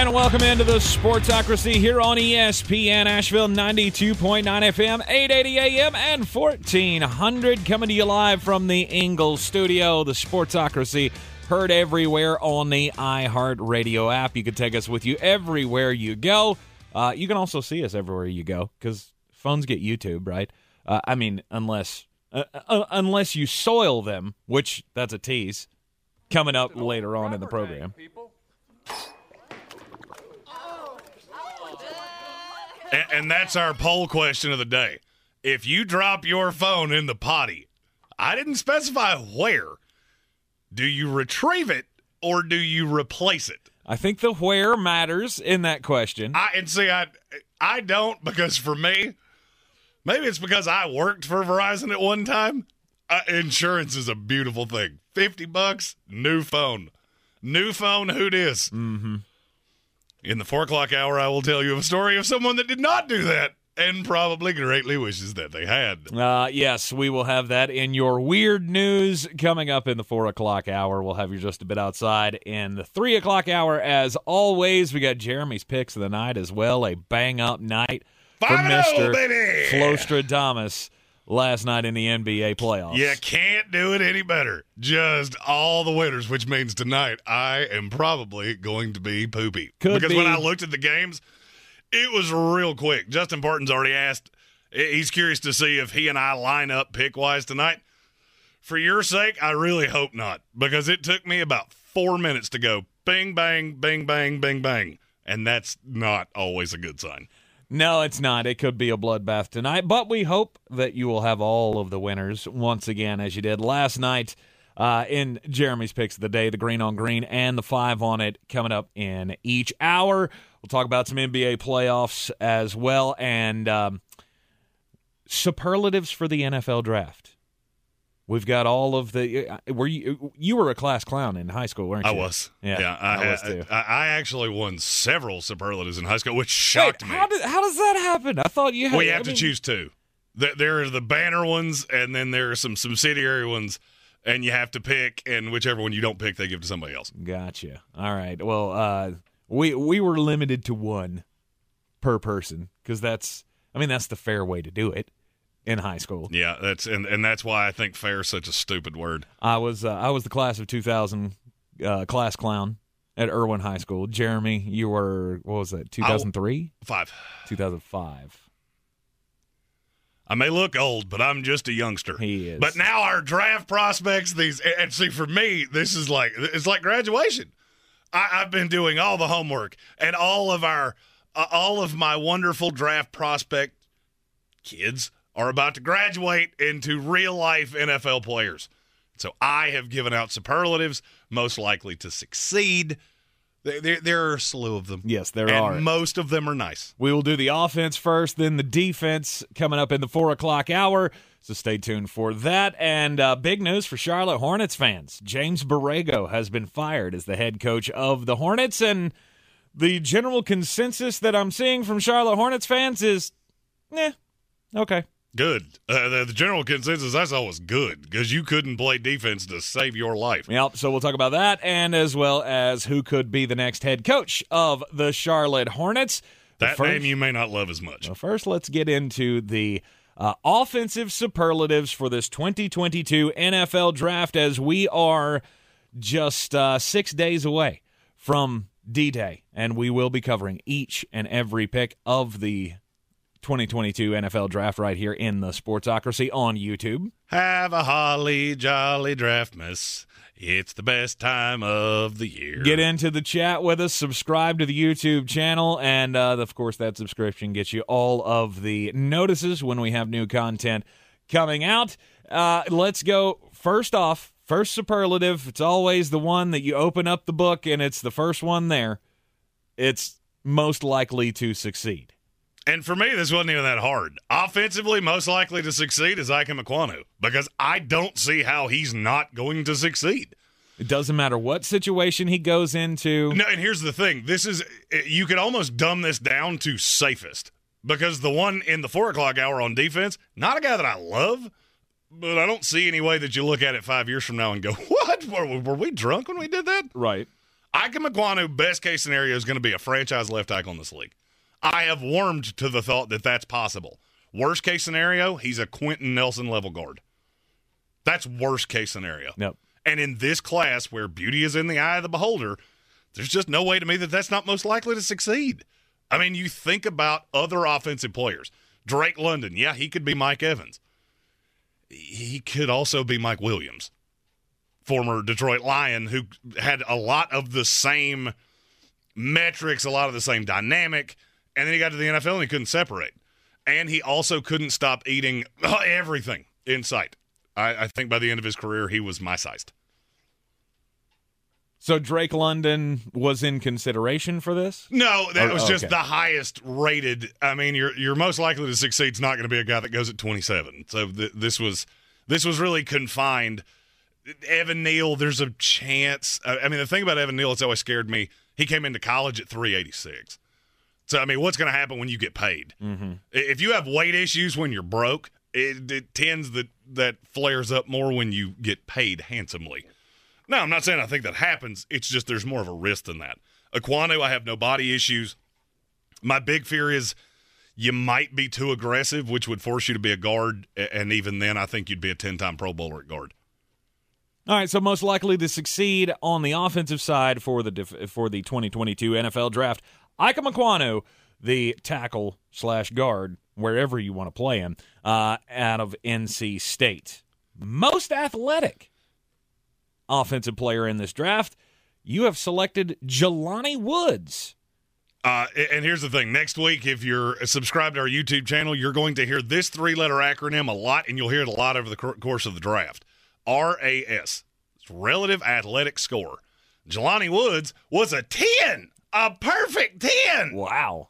And welcome into the Sportsocracy here on ESPN Asheville 92.9 FM, 880 AM, and 1400. Coming to you live from the Ingles studio. The Sportsocracy heard everywhere on the iHeartRadio app. You can take us with you everywhere you go. Uh, you can also see us everywhere you go because phones get YouTube, right? Uh, I mean, unless uh, uh, unless you soil them, which that's a tease. Coming up later on in the program. And, and that's our poll question of the day. If you drop your phone in the potty, I didn't specify where. Do you retrieve it or do you replace it? I think the where matters in that question. I and see, I I don't because for me, maybe it's because I worked for Verizon at one time. Uh, insurance is a beautiful thing. Fifty bucks, new phone, new phone. Who dis? Mm-hmm. In the four o'clock hour, I will tell you a story of someone that did not do that and probably greatly wishes that they had. Uh, yes, we will have that in your weird news coming up in the four o'clock hour. We'll have you just a bit outside in the three o'clock hour. As always, we got Jeremy's picks of the night as well. A bang up night for 5-0, Mister! Flostradamus last night in the NBA playoffs. You can't do it any better. Just all the winners, which means tonight I am probably going to be poopy. Could because when. I looked at the games, it was real quick. Justin Barton's already asked. He's curious to see if he and I line up pick wise tonight. For your sake, I really hope not, because it took me about four minutes to go bing, bang, bing, bang, bing, bang. And that's not always a good sign. No, it's not. It could be a bloodbath tonight, but we hope that you will have all of the winners once again, as you did last night uh, in Jeremy's picks of the day, the green on green and the five on it coming up in each hour. We'll talk about some NBA playoffs as well and um, superlatives for the NFL draft. We've got all of the. uh, Were you you were a class clown in high school, weren't you? I was. Yeah, I, I was too. I, I actually won several superlatives in high school, which shocked Wait, me. how, did, how does that happen? I thought you had. we I have to mean- choose two. There- There are the banner ones, and then there are some subsidiary ones, and you have to pick. And whichever one you don't pick, they give to somebody else. Gotcha. All right. Well, uh, we we were limited to one per person because that's. I mean, that's the fair way to do it in high school. Yeah, that's and and that's why I think fair is such a stupid word. I was uh, I was the class of 2000 uh, class clown at Irwin High School. Jeremy, you were what was that? 2003, Five. 2005. I may look old, but I'm just a youngster. He is. But now our draft prospects, these and see for me, this is like it's like graduation. I, I've been doing all the homework and all of our uh, all of my wonderful draft prospect kids are about to graduate into real life NFL players. So I have given out superlatives, most likely to succeed. There, there, there are a slew of them. Yes, there and are. most of them are nice. We will do the offense first, then the defense coming up in the four o'clock hour. So stay tuned for that. And uh, big news for Charlotte Hornets fans: James Borrego has been fired as the head coach of the Hornets, and the general consensus that I'm seeing from Charlotte Hornets fans is, eh, okay. Good. Uh, the, the general consensus I saw was good because you couldn't play defense to save your life. Yep. So we'll talk about that, and as well as who could be the next head coach of the Charlotte Hornets. That first- name you may not love as much. Well, first, let's get into the uh, offensive superlatives for this 2022 NFL draft as we are just uh, six days away from D Day, and we will be covering each and every pick of the 2022 NFL draft right here in the Sportsocracy on YouTube. Have a holly jolly draft miss. It's the best time of the year. Get into the chat with us, subscribe to the YouTube channel, and uh, of course, that subscription gets you all of the notices when we have new content coming out. Uh, let's go first off First superlative, it's always the one that you open up the book and it's the first one there. It's most likely to succeed. And for me, this wasn't even that hard. Offensively, most likely to succeed is Ike Ekwonu because I don't see how he's not going to succeed. It doesn't matter what situation he goes into. No, and here's the thing: this is you could almost dumb this down to safest because the one in the four o'clock hour on defense, not a guy that I love, but I don't see any way that you look at it five years from now and go, "What were, were we drunk when we did that?" Right. Ike Ekwonu, best case scenario, is going to be a franchise left tackle in this league. I have warmed to the thought that that's possible. Worst case scenario, he's a Quenton Nelson level guard. That's worst case scenario. Yep. And in this class where beauty is in the eye of the beholder, there's just no way to me that that's not most likely to succeed. I mean, you think about other offensive players. Drake London, yeah, he could be Mike Evans. He could also be Mike Williams, former Detroit Lion, who had a lot of the same metrics, a lot of the same dynamic, and then he got to the NFL and he couldn't separate. And he also couldn't stop eating uh, everything in sight. I, I think by the end of his career, he was my sized. So Drake London was in consideration for this? No, that Oh, was just okay. the highest rated. I mean, you're you're most likely to succeed. Is not going to be a guy that goes at 27. So th- this was this was really confined. Evan Neal, there's a chance. I I mean, the thing about Evan Neal, it's always scared me. He came into college at 386. So I mean, what's going to happen when you get paid? Mm-hmm. If you have weight issues when you're broke, it, it tends that that flares up more when you get paid handsomely. No, I'm not saying I think that happens. It's just there's more of a risk than that. Ekwonu, I have no body issues. My big fear is you might be too aggressive, which would force you to be a guard, and even then, I think you'd be a 10 time Pro Bowler at guard. All right, so most likely to succeed on the offensive side for the def- for the 2022 NFL Draft, Ike Ekwonu, the tackle slash guard, wherever you want to play him, uh, out of NC State. Most athletic offensive player in this draft. You have selected Jelani Woods. Uh, and here's the thing next week, if you're subscribed to our YouTube channel, you're going to hear this three letter acronym a lot, and you'll hear it a lot over the course of the draft RAS. Relative athletic score. Jelani Woods was a 10, a perfect 10. Wow.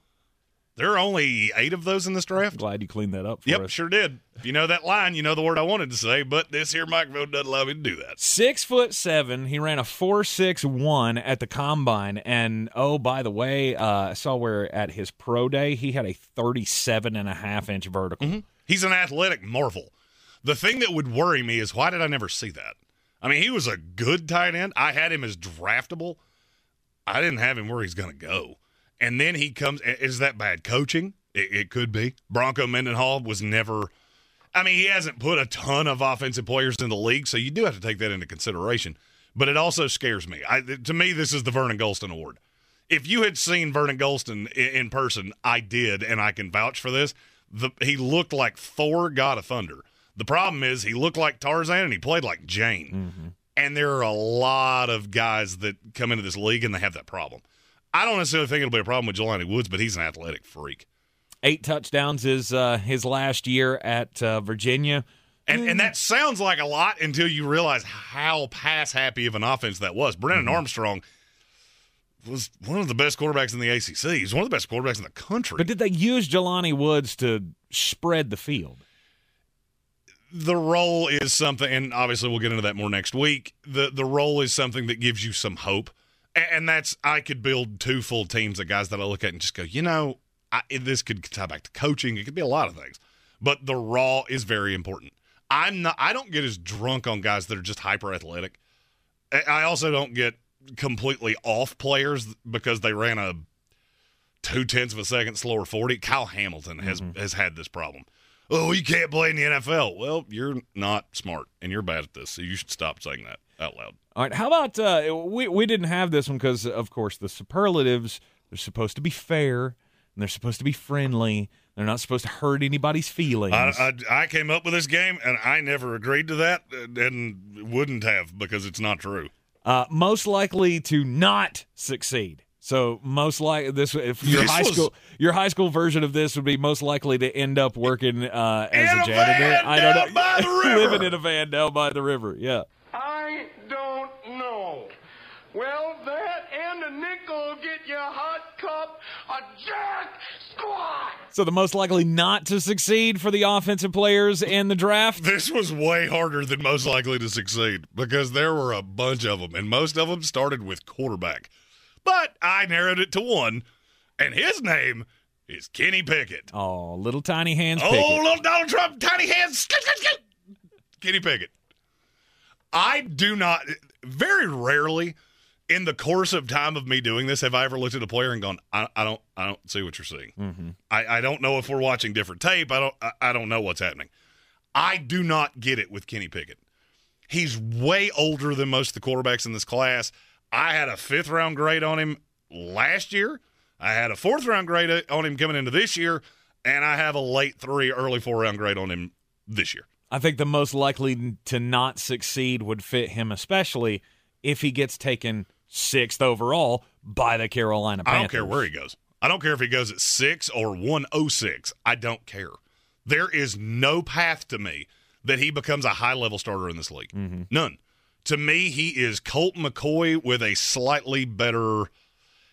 There are only eight of those in this draft. Glad you cleaned that up for Yep, us. sure did. If you know that line, you know the word I wanted to say, but this here microphone doesn't allow me to do that. Six foot seven. He ran a four six one at the combine, and oh, by the way, uh, I saw where at his pro day he had a thirty seven and a half inch vertical. He's an athletic marvel. The thing that would worry me is why did I never see that? I mean, he was a good tight end. I had him as draftable. I didn't have him where he's going to go. And then he comes. Is that bad coaching? It, it could be. Bronco Mendenhall was never. I mean, he hasn't put a ton of offensive players in the league, so you do have to take that into consideration. But it also scares me. I, to me, this is the Vernon Gholston Award. If you had seen Vernon Gholston in, in person, I did, and I can vouch for this. The, he looked like Thor, God of Thunder. The problem is he looked like Tarzan and he played like Jane. Mm-hmm. And there are a lot of guys that come into this league and they have that problem. I don't necessarily think it'll be a problem with Jelani Woods, but he's an athletic freak. Eight touchdowns is uh, his last year at uh, Virginia. And and that sounds like a lot until you realize how pass happy of an offense that was. Brennan Armstrong was one of the best quarterbacks in the ACC. He's one of the best quarterbacks in the country. But did they use Jelani Woods to spread the field? The role is something, and obviously we'll get into that more next week. the The role is something that gives you some hope, and that's I could build two full teams of guys that I look at and just go, you know, I, this could tie back to coaching. It could be a lot of things, but the raw is very important. I'm not. I don't get as drunk on guys that are just hyper athletic. I I also don't get completely off players because they ran a two tenths of a second slower forty. Kyle Hamilton has mm-hmm. has had this problem. Oh, you can't play in the NFL. Well, you're not smart and you're bad at this, so you should stop saying that out loud. All right, how about uh, we we didn't have this one because of course the superlatives they're supposed to be fair and they're supposed to be friendly. They're not supposed to hurt anybody's feelings. I, I, I came up with this game and I never agreed to that uh, and wouldn't have because it's not true. uh, most likely to not succeed. So most likely this if your this high was, school your high school version of this would be most likely to end up working uh, as a, a janitor. I don't know. living in a van down by the river. Yeah. I don't know. Well, that and a nickel will get you a hot cup, a jack squat. So the most likely not to succeed for the offensive players in the draft. This was way harder than most likely to succeed because there were a bunch of them, and most of them started with quarterback. But I narrowed it to one, and his name is Kenny Pickett. Oh, little tiny hands. Oh, Pickett. little Donald Trump, tiny hands. Kenny Pickett. I do not, very rarely in the course of time of me doing this have I ever looked at a player and gone, I, I don't, I don't see what you're seeing. Mm-hmm. I, I don't know if we're watching different tape. I don't, I, I don't know what's happening. I do not get it with Kenny Pickett. He's way older than most of the quarterbacks in this class. I had a fifth round grade on him last year. I had a fourth round grade on him coming into this year, and I have a late three, early four round grade on him this year. I think the most likely to not succeed would fit him, especially if he gets taken sixth overall by the Carolina Panthers. I don't care where he goes. I don't care if he goes at six or 106. I don't care. There is no path to me that he becomes a high level starter in this league. Mm-hmm. None. To me, he is Colt McCoy with a slightly better,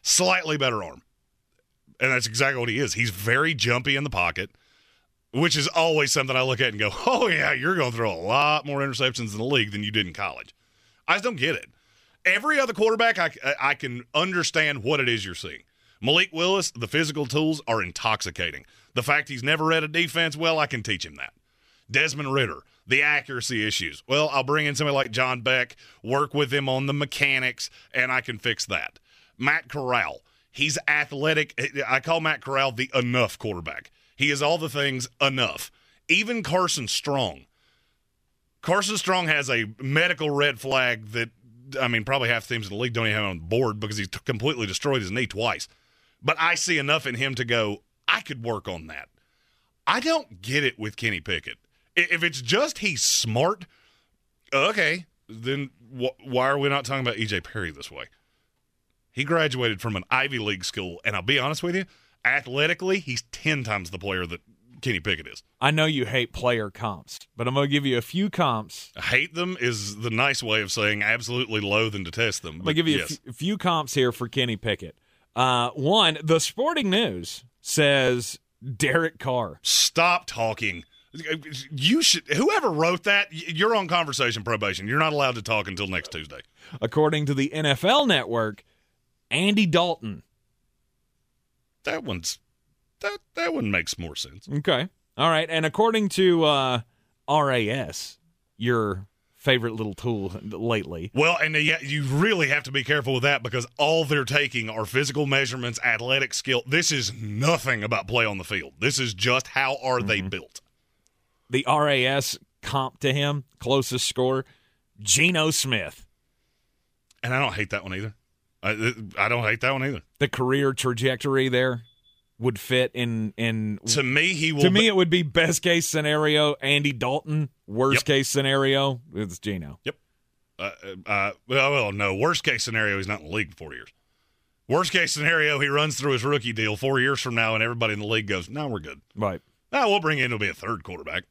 slightly better arm. And that's exactly what he is. He's very jumpy in the pocket, which is always something I look at and go, oh, yeah, you're going to throw a lot more interceptions in the league than you did in college. I just don't get it. Every other quarterback, I, I can understand what it is you're seeing. Malik Willis, the physical tools are intoxicating. The fact he's never read a defense, well, I can teach him that. Desmond Ridder, the accuracy issues. Well, I'll bring in somebody like John Beck, work with him on the mechanics, and I can fix that. Matt Corral, he's athletic. I call Matt Corral the enough quarterback. He is all the things enough. Even Carson Strong. Carson Strong has a medical red flag that, I mean, probably half the teams in the league don't even have on board because he's t- completely destroyed his knee twice. But I see enough in him to go, I could work on that. I don't get it with Kenny Pickett. If it's just he's smart, okay, then wh- why are we not talking about EJ Perry this way? He graduated from an Ivy League school, and I'll be honest with you, athletically, he's 10 times the player that Kenny Pickett is. I know you hate player comps, but I'm going to give you a few comps. Hate them is the nice way of saying absolutely loathe and detest them. I'm going to give you yes. a, few, few comps here for Kenny Pickett. Uh, one, the Sporting News says Derek Carr. Stop talking. You should. Whoever wrote that, you're on conversation probation. You're not allowed to talk until next Tuesday. According to the NFL Network, Andy Dalton. That one's that that one makes more sense. Okay. All right. And according to uh, RAS, your favorite little tool lately, Well, and yet you really have to be careful with that because all they're taking are physical measurements, athletic skill. This is nothing about play on the field. This is just how are they built. The RAS comp to him, closest score, Geno Smith. And I don't hate that one either. I, I don't hate that one either. The career trajectory there would fit in in To me, he will. to me be- it would be best case scenario Andy Dalton, worst Yep. case scenario it's Geno. Yep. Uh, uh, well, well, no. Worst case scenario, he's not in the league for four years. Worst case scenario, he runs through his rookie deal four years from now, and everybody in the league goes, "No, we're good. Right. No, we'll bring in to be a third quarterback."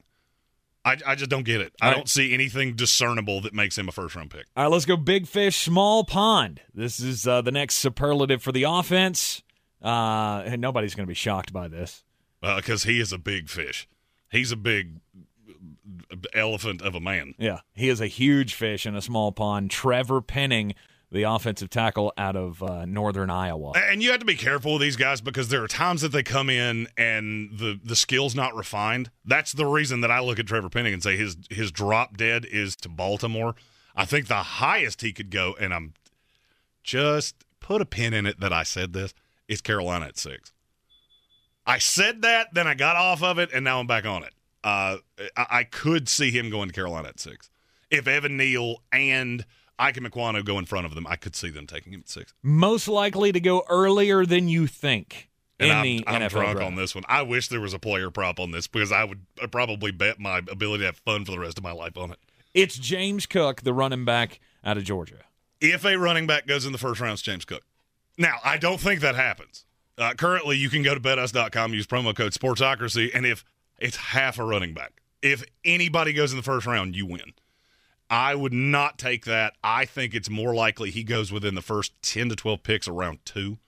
I, I just don't get it. I Right. don't see anything discernible that makes him a first round pick. All right, let's go big fish, small pond. This is uh, the next superlative for the offense. Uh, and nobody's going to be shocked by this. because he is a big fish. He's a big elephant of a man. Yeah, he is a huge fish in a small pond. Trevor Penning, the offensive tackle out of uh, northern Iowa. And you have to be careful with these guys because there are times that they come in and the the skill's not refined. That's the reason that I look at Trevor Penning and say his his drop dead is to Baltimore. I think the highest he could go, and I'm just put a pin in it that I said this, is Carolina at six. I said that, then I got off of it, and now I'm back on it. Uh, I, I could see him going to Carolina at six. If Evan Neal and Ike Ekwonu go in front of them, I could see them taking him at six. Most likely to go earlier than you think And in I'm, the I'm NFL drunk draft. on this one. I wish there was a player prop on this because I would I'd probably bet my ability to have fun for the rest of my life on it. It's James Cook, the running back out of Georgia. If a running back goes in the first round, it's James Cook. Now, I don't think that happens. Uh, currently, you can go to betus.com, use promo code Sportsocracy, and if it's half a running back, if anybody goes in the first round, you win. I would not take that. I think it's more likely he goes within the first 10 to 12 picks around two.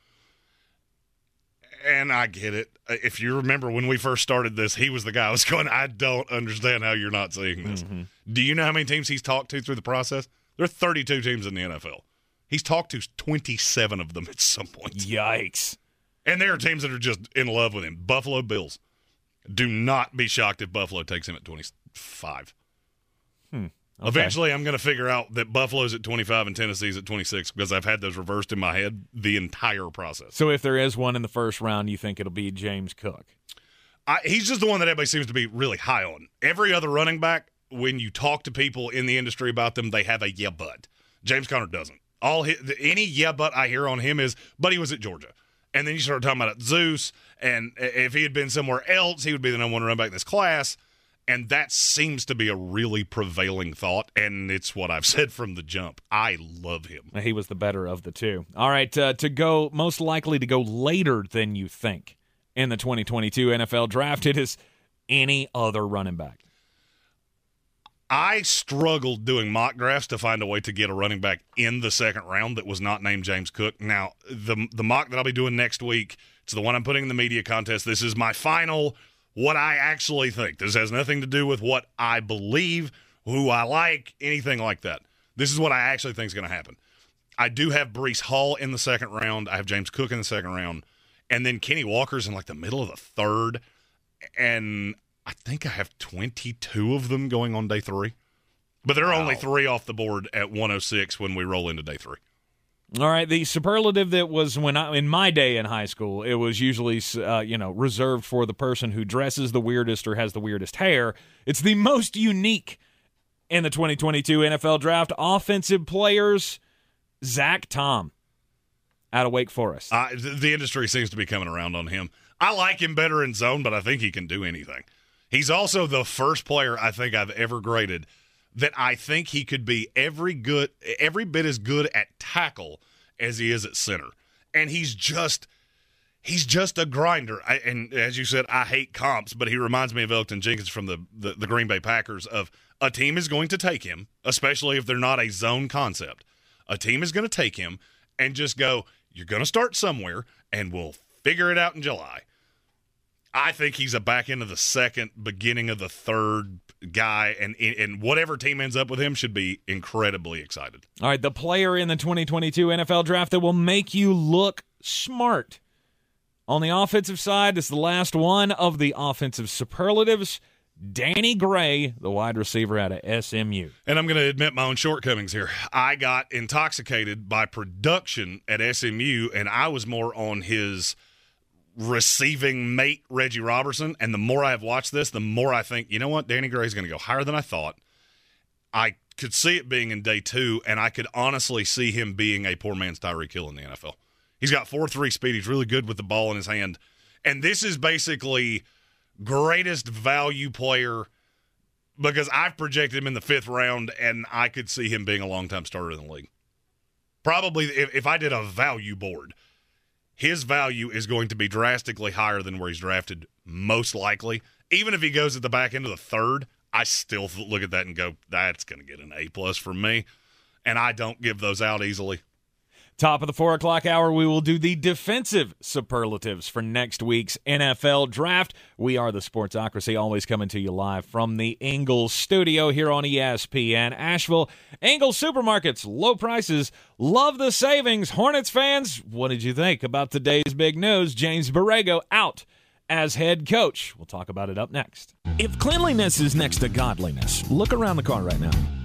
And I get it. If you remember when we first started this, he was the guy I was going, I don't understand how you're not seeing this. Mm-hmm. Do you know how many teams he's talked to through the process? There are 32 teams in the NFL. He's talked to 27 of them at some point. Yikes. And there are teams that are just in love with him. Buffalo Bills. Do not be shocked if Buffalo takes him at 25. Eventually, I'm going to figure out that Buffalo's at 25 and Tennessee's at 26 because I've had those reversed in my head the entire process. So if there is one in the first round, you think it'll be James Cook? I, he's just the one that everybody seems to be really high on. Every other running back, when you talk to people in the industry about them, they have a yeah, but James Conner doesn't. All his, any yeah, but I hear on him is, but he was at Georgia, and then you start talking about Zeus, and uh, if he had been somewhere else, he would be the number one running back in this class. And that seems to be a really prevailing thought, and it's what I've said from the jump. I love him. He was the better of the two. All right, uh, to go most likely to go later than you think in the 2022 NFL draft, it is any other running back. I struggled doing mock drafts to find a way to get a running back in the second round that was not named James Cook. Now, the the mock that I'll be doing next week, it's the one I'm putting in the media contest. This is my final what I actually think. This has nothing to do with what I believe, who I like, anything like that. This is what I actually think is going to happen. I do have Breece Hall in the second round. I have James Cook in the second round. And then Kenny Walker's in like the middle of the third. And I think I have 22 of them going on day three. But there are only three off the board at 106 when we roll into day three. All right, the superlative that was when I in my day in high school, it was usually uh, you know reserved for the person who dresses the weirdest or has the weirdest hair. It's the most unique in the 2022 NFL Draft. Offensive players, Zach Tom out of Wake Forest. Uh, the, industry seems to be coming around on him. I like him better in zone, but I think he can do anything. He's also the first player I think I've ever graded that I think he could be every good every bit as good at tackle as he is at center. And he's just he's just a grinder. I, and as you said, I hate comps, but he reminds me of Elgton Jenkins from the, the, the Green Bay Packers of a team is going to take him, especially if they're not a zone concept. A team is going to take him and just go, you're going to start somewhere and we'll figure it out in July. I think he's a back end of the second, beginning of the third guy, and and whatever team ends up with him should be incredibly excited. All right, the player in the 2022 NFL Draft that will make you look smart. On the offensive side, this is the last one of the offensive superlatives. Danny Gray, the wide receiver out of SMU. And I'm going to admit my own shortcomings here. I got intoxicated by production at SMU, and I was more on his receiving mate Reggie Roberson. And the more I have watched this, the more I think, you know what, Danny Gray is going to go higher than I thought. I could see it being in day two, and I could honestly see him being a poor man's Tyreek Hill in the NFL. He's got 4 3 speed. He's really good with the ball in his hand. And this is basically greatest value player because I've projected him in the fifth round, and I could see him being a long time starter in the league. Probably if, if I did a value board, his value is going to be drastically higher than where he's drafted, most likely. Even if he goes at the back end of the third, I still look at that and go, that's going to get an A plus from me. And I don't give those out easily. Top of the four o'clock hour, we will do the defensive superlatives for next week's NFL draft. We are the Sportsocracy, always coming to you live from the Ingles studio here on ESPN Asheville. Ingles Supermarkets, low prices, love the savings. Hornets fans, what did you think about today's big news? James Borrego out as head coach. We'll talk about it up next. If cleanliness is next to godliness, look around the car right now.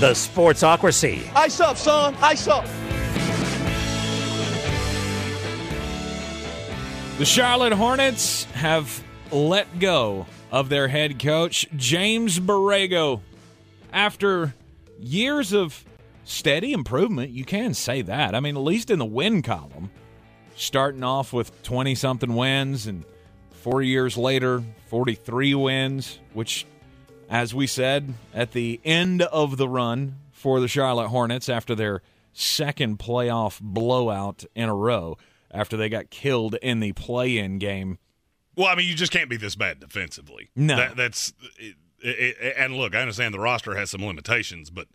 The Sportsocracy. Ice up, son. Ice up. The Charlotte Hornets have let go of their head coach, James Borrego. After years of steady improvement, you can say that. I mean, at least in the win column, starting off with 20 something wins and four years later, 43 wins, which, as we said, at the end of the run for the Charlotte Hornets after their second playoff blowout in a row after they got killed in the play-in game. Well, I mean, you just can't be this bad defensively. No. That, that's it, it, and look, I understand the roster has some limitations, but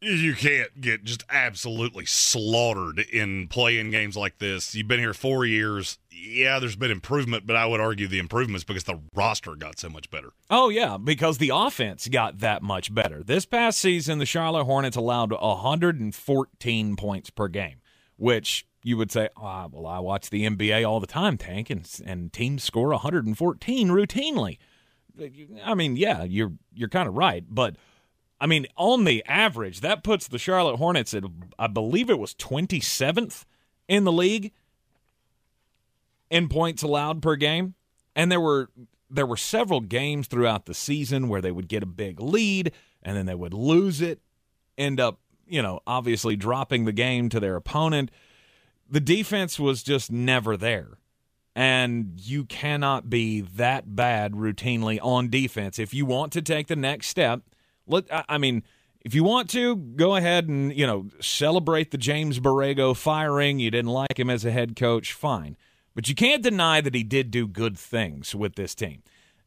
you can't get just absolutely slaughtered in play-in games like this. You've been here four years. Yeah, there's been improvement, but I would argue the improvements because the roster got so much better. Oh yeah, because the offense got that much better. This past season, the Charlotte Hornets allowed 114 points per game, which you would say, oh, well, I watch the NBA all the time, Tank, and and teams score 114 routinely. I mean, yeah, you're you're kind of right, but I mean, on the average, that puts the Charlotte Hornets at I believe it was 27th in the league in points allowed per game, and there were there were several games throughout the season where they would get a big lead and then they would lose it, end up, you know, obviously dropping the game to their opponent. The defense was just never there. And you cannot be that bad routinely on defense. If you want to take the next step, let I mean, if you want to, go ahead and, you know, celebrate the James Borrego firing. You didn't like him as a head coach, fine. But you can't deny that he did do good things with this team.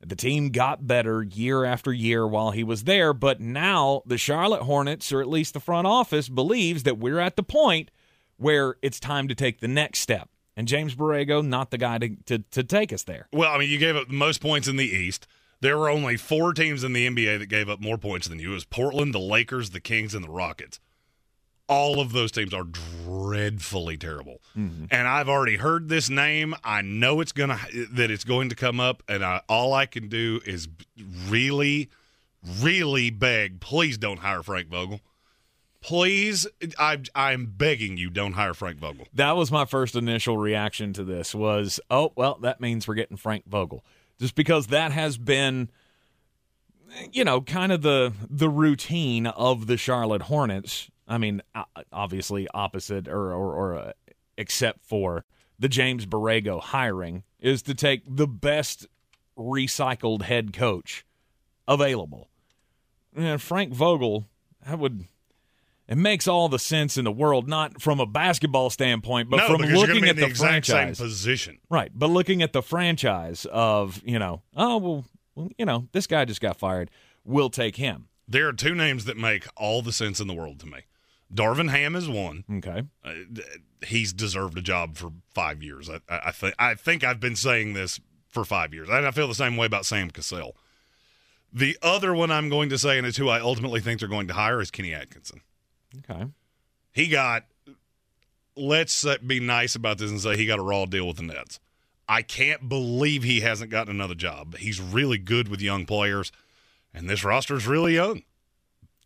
The team got better year after year while he was there, but now the Charlotte Hornets, or at least the front office, believes that we're at the point where it's time to take the next step. And James Borrego, not the guy to, to, to take us there. Well, I mean, you gave up the most points in the East. There were only four teams in the NBA that gave up more points than you. It was Portland, the Lakers, the Kings, and the Rockets. All of those teams are dreadfully terrible. Mm-hmm. And I've already heard this name. I know it's gonna that it's going to come up, and I, all I can do is really, really beg. Please don't hire Frank Vogel. Please, I, I'm begging you, don't hire Frank Vogel. That was my first initial reaction to this was, oh, well, that means we're getting Frank Vogel. Just because that has been you know, kind of the the routine of the Charlotte Hornets. I mean, obviously opposite or or, or uh, except for the James Borrego hiring is to take the best recycled head coach available. And Frank Vogel, that would it makes all the sense in the world, not from a basketball standpoint, but no, from looking be at the, the exact franchise. same position. Right, but looking at the franchise of, you know, oh, well, well, you know, this guy just got fired. We'll take him. There are two names that make all the sense in the world to me. Darvin Ham is one. Okay. Uh, he's deserved a job for five years. I, I, I think I think I've been saying this for five years, and I feel the same way about Sam Cassell. The other one I'm going to say, and it's who I ultimately think they're going to hire, is Kenny Atkinson. Okay. He got. Let's uh, be nice about this and say he got a raw deal with the Nets. I can't believe he hasn't gotten another job. He's really good with young players, and this roster's really young.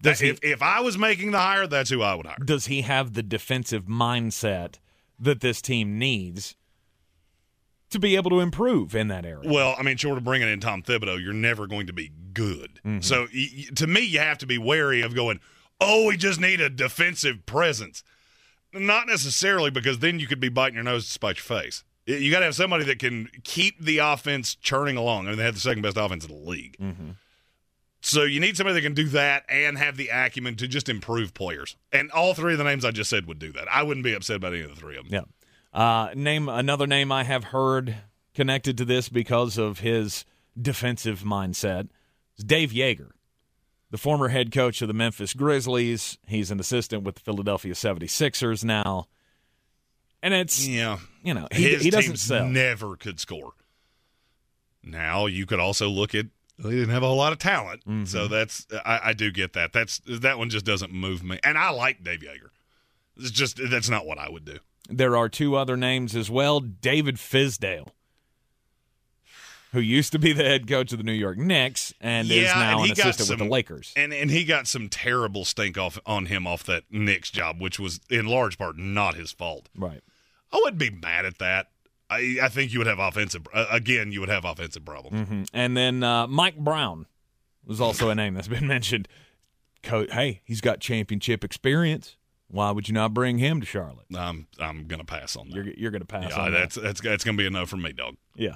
Does he- if, if I was making the hire, that's who I would hire. Does he have the defensive mindset that this team needs to be able to improve in that area? Well, I mean, short of bringing in Tom Thibodeau, you're never going to be good. So y- y- to me, you have to be wary of going, oh, we just need a defensive presence. Not necessarily because then you could be biting your nose to spite your face. You got to have somebody that can keep the offense churning along. I mean, they have the second best offense in the league. So you need somebody that can do that and have the acumen to just improve players. And all three of the names I just said would do that. I wouldn't be upset about any of the three of them. Yeah. Uh, name another name I have heard connected to this because of his defensive mindset is Dave Joerger. The former head coach of the Memphis Grizzlies. He's an assistant with the Philadelphia 76ers now. And it's, Yeah. you know, he, His he doesn't sell. never could score. Now you could also look at they didn't have a whole lot of talent, Mm-hmm. so that's I, I do get that. That's that one just doesn't move me, and I like Dave Joerger. It's just that's not what I would do. There are two other names as well David Fizdale, who used to be the head coach of the New York Knicks and is now and an assistant with the Lakers. And and he got some terrible stink off on him off that Knicks job, which was in large part not his fault. Right. I wouldn't be mad at that. I I think you would have offensive uh, again. You would have offensive problems. Mhm. And then uh, Mike Brown was also a name that's been mentioned. Co- hey, he's got championship experience. Why would you not bring him to Charlotte? I'm I'm gonna pass on that. You're, you're going to pass yeah, on that. that's that's that's gonna be enough for me, dog. Yeah.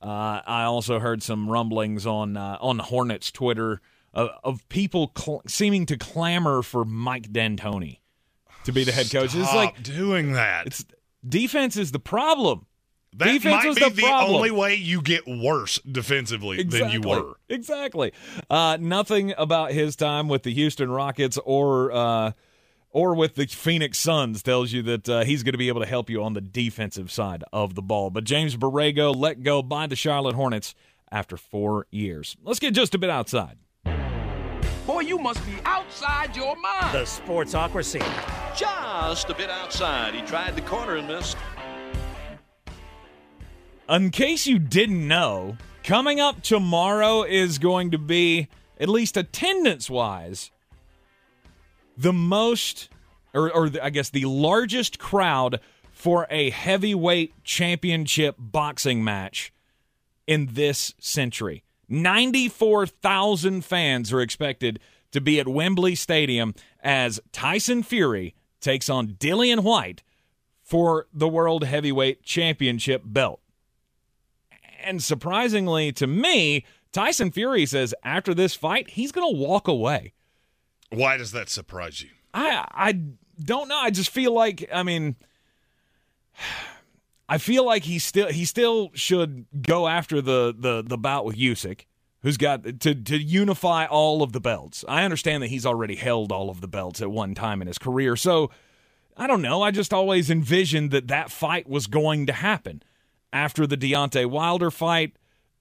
Uh, I also heard some rumblings on uh, on Hornets Twitter of, of people cl- seeming to clamor for Mike D'Antoni to be the head coach. It's Stop like doing that. it's defense is the problem. that defense might be the the, only way you get worse defensively than you were. Exactly. Uh, nothing about his time with the Houston Rockets or uh, or with the Phoenix Suns tells you that uh, he's going to be able to help you on the defensive side of the ball. But James Borrego let go by the Charlotte Hornets after four years. Let's get just a bit outside. Boy, you must be outside your mind. The Sportsocracy. just a bit outside. He tried the corner and missed. In case you didn't know, coming up tomorrow is going to be, at least attendance wise, the most, or, or the, I guess the largest crowd for a heavyweight championship boxing match in this century. 94,000 fans are expected to be at Wembley Stadium as Tyson Fury takes on Dillian Whyte for the World Heavyweight Championship belt. And surprisingly to me, Tyson Fury says after this fight, he's going to walk away. Why does that surprise you? I I don't know. I just feel like I mean I feel like he still he still should go after the the the bout with Usyk, who's got to to unify all of the belts. I understand that he's already held all of the belts at one time in his career, so I don't know. I just always envisioned that that fight was going to happen after the Deontay Wilder fight,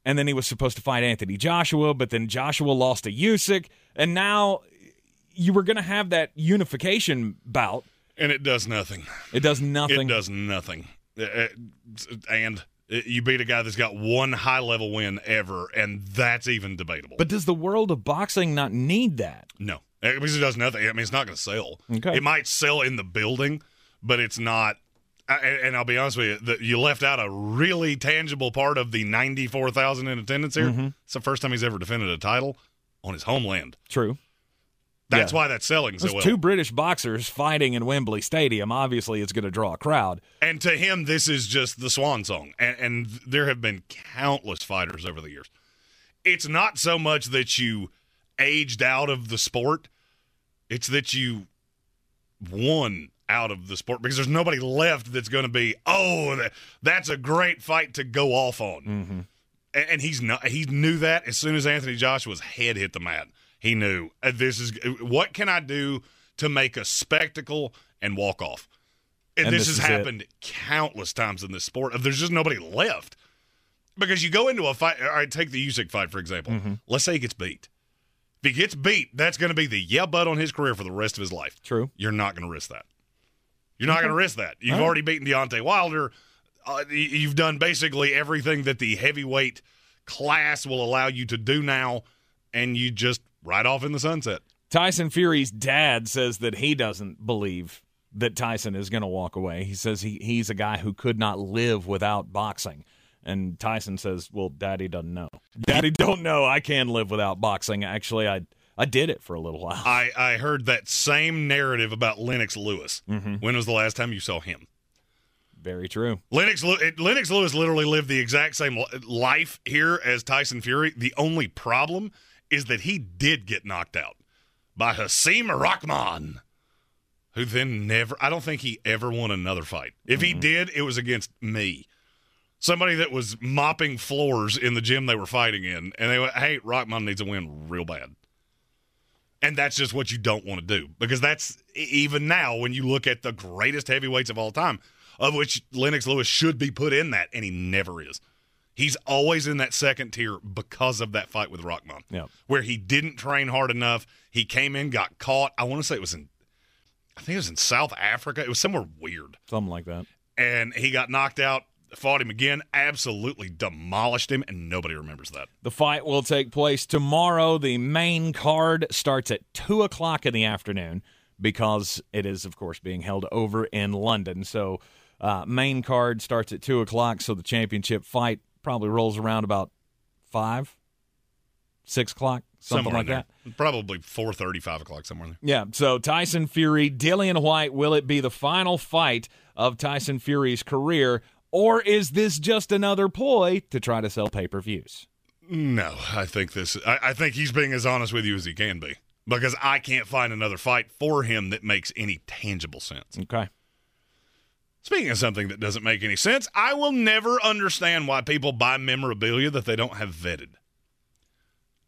and then he was supposed to fight Anthony Joshua, but then Joshua lost to Usyk, and now you were going to have that unification bout. And it does nothing. It does nothing. It does nothing. Uh, uh, And uh, you beat a guy that's got one high level win ever, and that's even debatable. But does the world of boxing not need that? no, because it does nothing. I mean, it's not going to sell. Okay. It might sell in the building, but it's not. And I'll be honest with you, that you left out a really tangible part of the ninety-four thousand in attendance here. Mm-hmm. It's the first time he's ever defended a title on his homeland. True. That's Yeah. why that's selling so There's well. two British boxers fighting in Wembley Stadium. Obviously, it's going to draw a crowd. And to him, this is just the swan song. And, and there have been countless fighters over the years. It's not so much that you aged out of the sport, it's that you won out of the sport because there's nobody left that's going to be, oh, that's a great fight to go off on. Mm-hmm. And, and he's not, he knew that as soon as Anthony Joshua's head hit the mat. He knew uh, this is what can I do to make a spectacle and walk off. And, And this, this has is it. happened countless times in this sport. There's just nobody left because you go into a fight. All right, take the Usyk fight for example. Mm-hmm. Let's say he gets beat. If he gets beat, that's going to be the yeah butt on his career for the rest of his life. True. You're not going to risk that. You're not going to risk that. You've right. already beaten Deontay Wilder. Uh, you've done basically everything that the heavyweight class will allow you to do now, and you just ride off in the sunset. Tyson Fury's dad says that he doesn't believe that Tyson is going to walk away. He says he, he's a guy who could not live without boxing. And Tyson says, "Well, Daddy doesn't know. Daddy don't know. I can live without boxing. Actually, I I did it for a little while. I, I heard that same narrative about Lennox Lewis. Mm-hmm. When was the last time you saw him? Very true. Lennox, Lennox Lewis literally lived the exact same life here as Tyson Fury. The only problem is that he did get knocked out by Hasim Rahman, who then never, I don't think he ever won another fight. If he mm-hmm. did, it was against me. Somebody that was mopping floors in the gym they were fighting in. And they went, hey, Rahman needs a win real bad. And that's just what you don't want to do because that's even now when you look at the greatest heavyweights of all time, of which Lennox Lewis should be put in that, and he never is. He's always in that second tier because of that fight with Rahman, Yep. where he didn't train hard enough. He came in, got caught. I want to say it was in, I think it was in South Africa. It was somewhere weird Something like that. and he got knocked out. Fought him again, absolutely demolished him, and nobody remembers that. The fight will take place tomorrow. The main card starts at 2 o'clock in the afternoon because it is, of course, being held over in London. So, uh, main card starts at 2 o'clock. So, the championship fight probably rolls around about 5, 6 o'clock, something somewhere like that. Probably four thirty, five o'clock, somewhere there. Yeah. So Tyson Fury, Dillian Whyte, will it be the final fight of Tyson Fury's career, or is this just another ploy to try to sell pay per views? No, I think this. I, I think he's being as honest with you as he can be because I can't find another fight for him that makes any tangible sense. Okay. Speaking of something that doesn't make any sense, I will never understand why people buy memorabilia that they don't have vetted.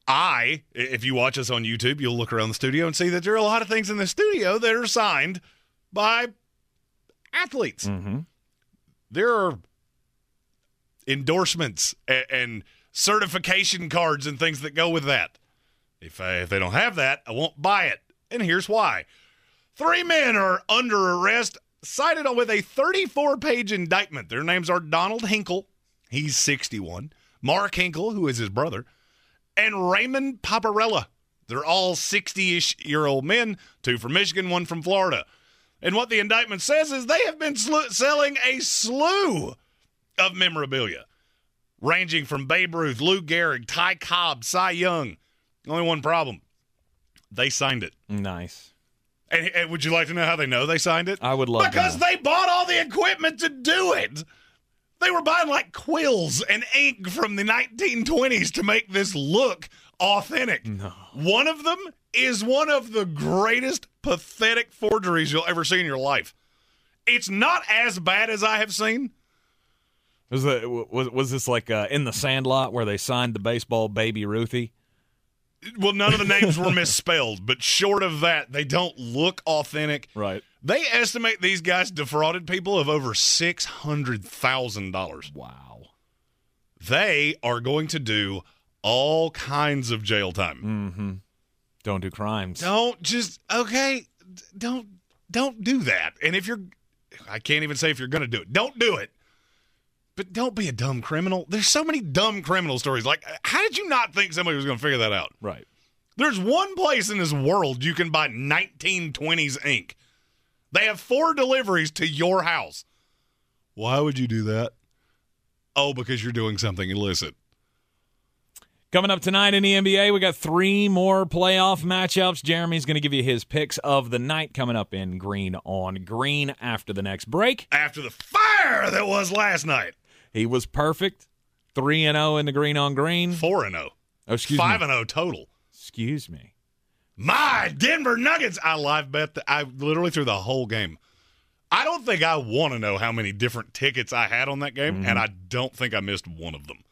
I, if you watch us on YouTube, you'll look around the studio and see that there are a lot of things in the studio that are signed by athletes. Mm-hmm. There are endorsements and, and certification cards and things that go with that. If, I, if they don't have that, I won't buy it. And here's why. Three men are under arrest, cited with a 34 page indictment. Their names are Donald Hinkle, he's 61, Mark Hinkle, who is his brother, and Raymond Paparella. They're all 60 ish year old men, two from Michigan, one from Florida. And what the indictment says is they have been sl- selling a slew of memorabilia, ranging from Babe Ruth, Lou Gehrig, Ty Cobb, Cy Young. Only one problem they signed it. Nice. And, and would you like to know how they know they signed it? I would love to because they bought all the equipment to do it. They were buying like quills and ink from the 1920s to make this look authentic. No. One of them is one of the greatest pathetic forgeries you'll ever see in your life. It's not as bad as I have seen. Was the, was was this like uh, in the Sandlot where they signed the baseball baby Ruthie? Well, none of the names were misspelled, but short of that, they don't look authentic. Right. They estimate these guys defrauded people of over $600,000. Wow. They are going to do all kinds of jail time. Mm-hmm. Don't do crimes. Don't just okay, don't don't do that. And if you're I can't even say if you're going to do it. Don't do it. But don't be a dumb criminal. There's so many dumb criminal stories. Like how did you not think somebody was going to figure that out? Right. There's one place in this world you can buy 1920s ink. They have four deliveries to your house. Why would you do that? Oh, because you're doing something illicit. Coming up tonight in the NBA, we got three more playoff matchups. Jeremy's going to give you his picks of the night coming up in Green on Green after the next break. After the fire that was last night, He was perfect. 3 and 0 in the Green on Green. 4 and 0. Oh, excuse 5 me. and 0 total. Excuse me. My Denver Nuggets. I live bet that I literally threw the whole game. I don't think I want to know how many different tickets I had on that game, mm-hmm. and I don't think I missed one of them.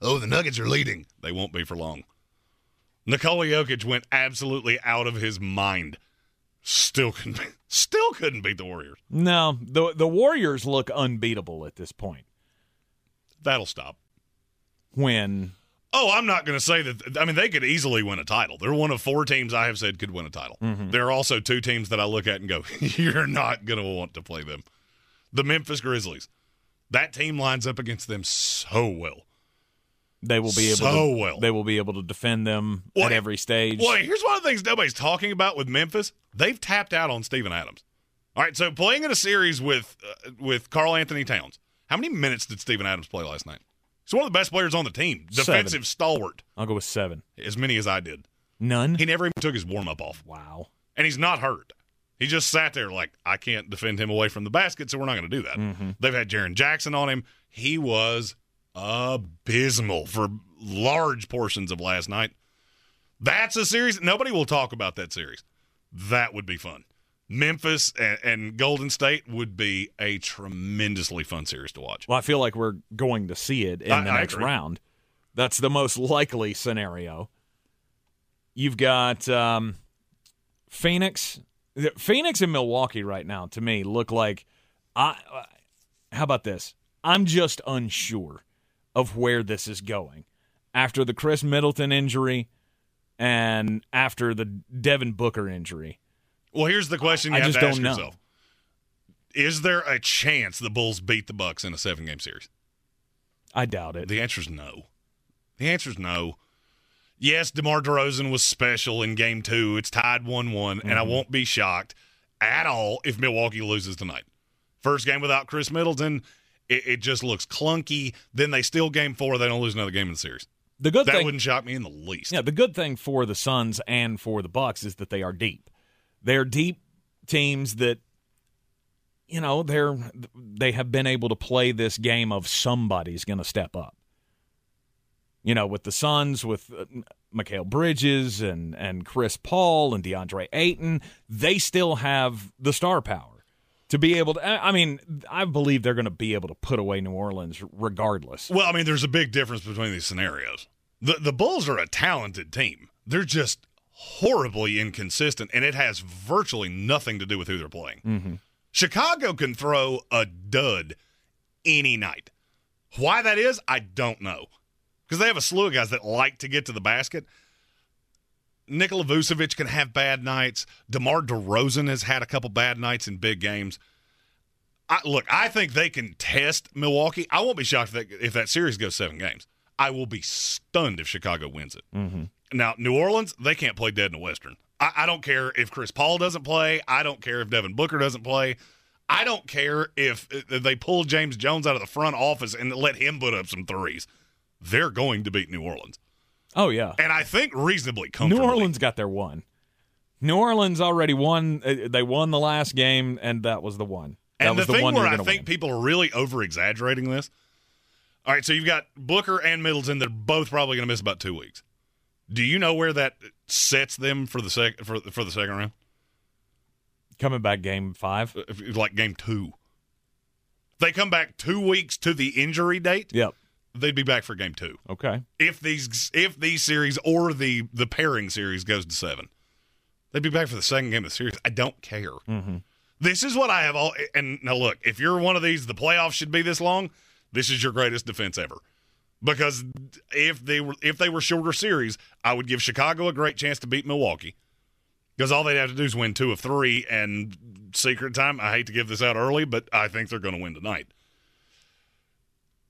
Oh, the Nuggets are leading. They won't be for long. Nikola Jokic went absolutely out of his mind. Still couldn't, still couldn't beat the Warriors. No, the the Warriors look unbeatable at this point. That'll stop. When Oh, I'm not going to say that. I mean, they could easily win a title. They're one of four teams I have said could win a title. There are also two teams that I look at and go, you're not going to want to play them. The Memphis Grizzlies. That team lines up against them so well. they will be able So to well. they will be able to defend them Well, at every stage. Well, here's one of the things nobody's talking about with Memphis. They've tapped out on Steven Adams. All right, so playing in a series with uh, with Karl-Anthony Towns. How many minutes did Steven Adams play last night? He's one of the best players on the team. Seven. Defensive stalwart. I'll go with 7. As many as I did. None. He never even took his warm up off. wow. and he's not hurt. He just sat there like, I can't defend him away from the basket, so we're not going to do that. Mm-hmm. They've had Jaren Jackson on him. He was abysmal for large portions of last night. That's a series. Nobody will talk about that series. That would be fun. Memphis and, and Golden State would be a tremendously fun series to watch. Well, I feel like we're going to see it in I- the next round. That's the most likely scenario. You've got um, Phoenix, Phoenix and Milwaukee right now to me look like I. Uh, how about this? I'm just unsure of where this is going after the Khris Middleton injury and after the Devin Booker injury. Well, here's the question you I have just to ask know. yourself: Is there a chance the Bulls beat the Bucks in a seven game series? I doubt it. The answer is no. The answer is no. Yes, DeMar DeRozan was special in game two. It's tied 1 one and I Mm-hmm. won't be shocked at all if Milwaukee loses tonight. First game without Khris Middleton, it, it just looks clunky. Then they still game four. They don't lose another game in the series. The good That thing, wouldn't shock me in the least. yeah, the good thing for the Suns and for the Bucks is that they are deep. They're deep teams that you know they're they have been able to play this game of somebody's going to step up. You know, with the Suns, with uh, Mikal Bridges and and Chris Paul and DeAndre Ayton, they still have the star power to be able to. I mean, I believe they're going to be able to put away New Orleans regardless. Well, I mean, there's a big difference between these scenarios. The the Bulls are a talented team. They're just horribly inconsistent, and it has virtually nothing to do with who they're playing. Chicago can throw a dud any night. Why that is, I don't know. Because they have a slew of guys that like to get to the basket. Nikola Vucevic can have bad nights. DeMar DeRozan has had a couple bad nights in big games. I, look, I think they can test Milwaukee. I won't be shocked if that, if that series goes seven games. I will be stunned if Chicago wins it. Mm-hmm. Now, New Orleans, they can't play dead in the Western. I, I don't care if Chris Paul doesn't play. I don't care if Devin Booker doesn't play. I don't care if, if they pull James Jones out of the front office and let him put up some threes. They're going to beat New Orleans. Oh yeah, And I think reasonably comfortably. New. Orleans got their one. New Orleans already won. uh, They won the last game, and that was the one. That And was the the, thing one where I think win. people are really over exaggerating this. All right, so you've got Booker and Middleton They're both probably going to miss about two weeks. Do you know where that sets them for the sec for for the second round? coming back game five. If- Like game two, they come back two weeks to the injury date. Yep. They'd be back for game two Okay. if these if these series or the the pairing series goes to seven. They'd be back for the second game of the series. I don't care. Mm-hmm. This is what I have all. And now look, if you're one of these, the playoffs should be this long. This is your greatest defense ever. Because if they were if they were shorter series, I would give Chicago a great chance to beat Milwaukee. Because all they'd have to do is win two of three, and secret time. I hate to give this out early, but I think they're going to win tonight.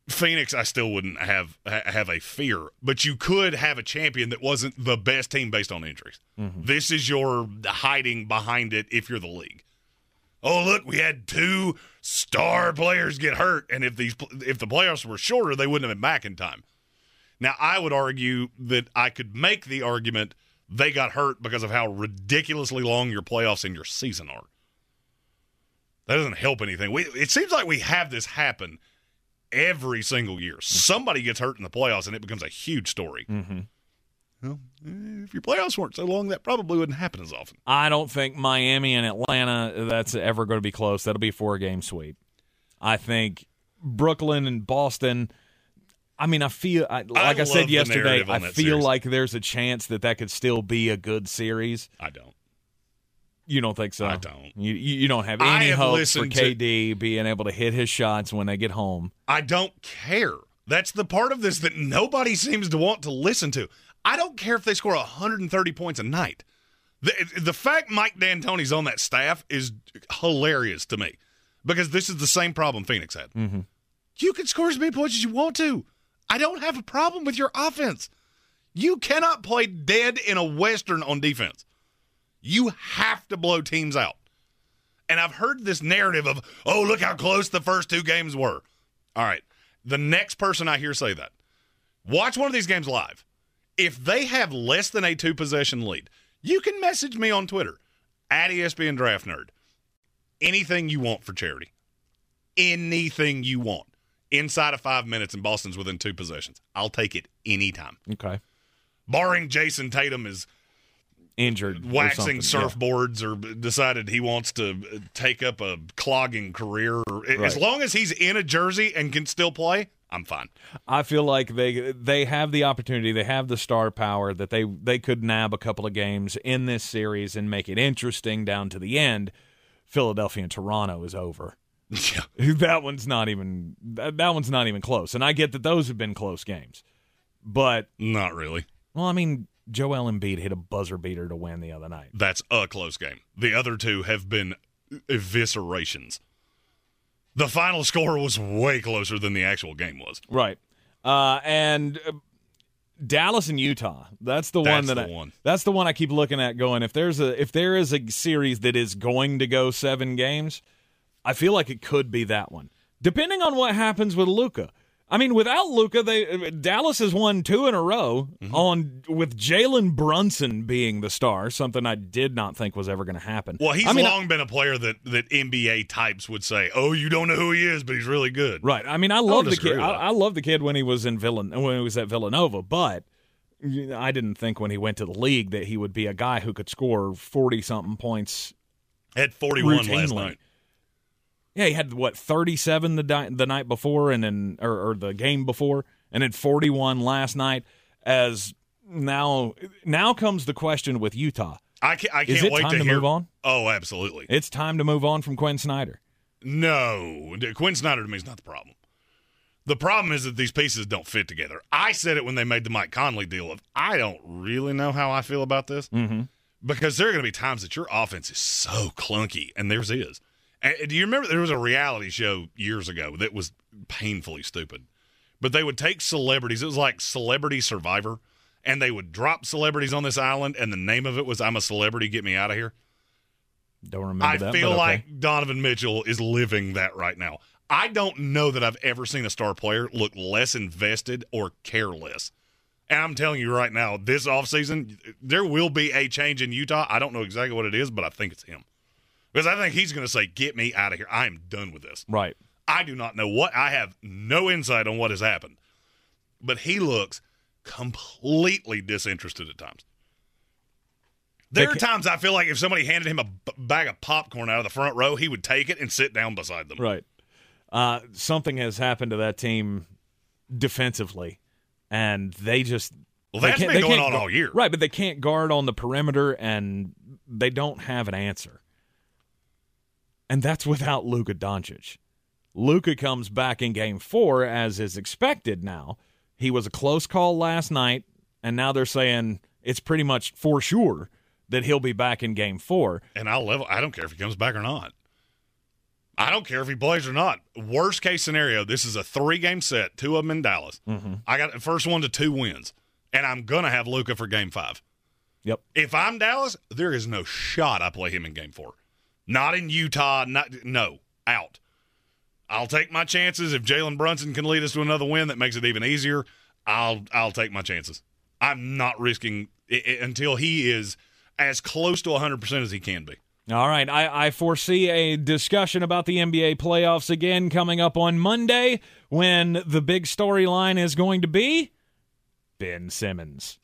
Phoenix, I still wouldn't have ha- have a fear, but you could have a champion that wasn't the best team based on injuries. Mm-hmm. This is your hiding behind it if you're the league. Oh, look, we had two star players get hurt, and if these if the playoffs were shorter, they wouldn't have been back in time. Now, I would argue that I could make the argument they got hurt because of how ridiculously long your playoffs and your season are. That doesn't help anything. We, it seems like we have this happen every single year. Somebody gets hurt in the playoffs, and it becomes a huge story. Mm-hmm. Well, eh, if your playoffs weren't so long, that probably wouldn't happen as often. I don't think Miami and Atlanta that's ever going to be close. That'll be a four game sweep. I think Brooklyn and Boston. I mean, I feel I, like I, love said yesterday. I feel series. like there's a chance that that could still be a good series. I don't. You don't think so? I don't. You you don't have any have hope for listened to- KD being able to hit his shots when they get home. I don't care. That's the part of this that nobody seems to want to listen to. I don't care if they score 130 points a night. The, the fact Mike D'Antoni's on that staff is hilarious to me because this is the same problem Phoenix had. Mm-hmm. You can score as many points as you want to. I don't have a problem with your offense. You cannot play dead in a Western on defense. You have to blow teams out. And I've heard this narrative of, oh, look how close the first two games were. All right. The next person I hear say that, watch one of these games live. If they have less than a two possession lead, you can message me on Twitter at ESPN Draft Nerd. Anything you want for charity. Anything you want. Inside of five minutes and Boston's within two possessions. I'll take it anytime. Okay, Barring Jayson Tatum is injured, or waxing. Yeah. surfboards or decided he wants to uh, take up a clogging career. As long as he's in a jersey and can still play, I'm fine. I feel like they they have the opportunity, they have the star power that they they could nab a couple of games in this series and make it interesting down to the end. Philadelphia and Toronto is over. Yeah. that one's not even that, that one's not even close. And I get that those have been close games. But Not really. well, I mean, Joel Embiid hit a buzzer beater to win the other night. That's a close game. The other two have been eviscerations. The final score was way closer than the actual game was. Right. Uh, and uh, Dallas and Utah. That's the one That's that the I, one. That's the one I keep looking at. Going if there's a if there is a series that is going to go seven games, I feel like it could be that one. Depending on what happens with Luka. I mean, without Luka, they Dallas has won two in a row Mm-hmm. on with Jalen Brunson being the star. Something I did not think was ever going to happen. Well, he's I mean, long been a player that, that NBA types would say, "Oh, you don't know who he is, but he's really good." Right. I mean, I love the kid. I. I love the kid when he was in Villan when he was at Villanova, but I didn't think when he went to the league that he would be a guy who could score forty something points. at 41 last night. Yeah, he had what thirty seven the di- the night before, and then or, or the game before, and then forty one last night. As now, now comes the question with Utah. I can't, I Is can't it wait time to, to hear. move on? Oh, absolutely. It's time to move on from Quin Snyder. No, Quin Snyder to me is not the problem. The problem is that these pieces don't fit together. I said it when they made the Mike Conley deal of I don't really know how I feel about this Mm-hmm. because there are going to be times that your offense is so clunky, and theirs is. Do you remember there was a reality show years ago that was painfully stupid? But they would take celebrities. It was like Celebrity Survivor, and they would drop celebrities on this island, and the name of it was "I'm a Celebrity, Get Me Out of Here." Don't remember I that. feel okay. like Donovan Mitchell is living that right now. I don't know that I've ever seen a star player look less invested or careless. And I'm telling you right now, this offseason, there will be a change in Utah. I don't know exactly what it is, but I think it's him. Because I think he's going to say, Get me out of here. I am done with this. right. I do not know what, I have no insight on what has happened. But he looks completely disinterested at times. There are times I feel like if somebody handed him a b- bag of popcorn out of the front row, he would take it and sit down beside them. Right. Uh, something has happened to that team defensively, and they just Well, that's can't- been they going on gu- all year. right? But they can't guard on the perimeter, and they don't have an answer. And that's without Luka Doncic. Luka comes back in Game Four as is expected. Now he was a close call last night, and now they're saying it's pretty much for sure that he'll be back in Game Four. And I'll level. I don't care if he comes back or not. I don't care if he plays or not. Worst case scenario, this is a three game set, two of them in Dallas. Mm-hmm. I got the first one to two wins, and I'm going to have Luka for game five. Yep. If I'm Dallas, there is no shot I play him in game four. Not in Utah. Not no out. I'll take my chances. If Jalen Brunson can lead us to another win that makes it even easier, I'll I'll take my chances. I'm not risking it, it- until he is as close to 100 percent as he can be. All right, I, I foresee a discussion about the NBA playoffs again coming up on Monday when the big storyline is going to be Ben Simmons.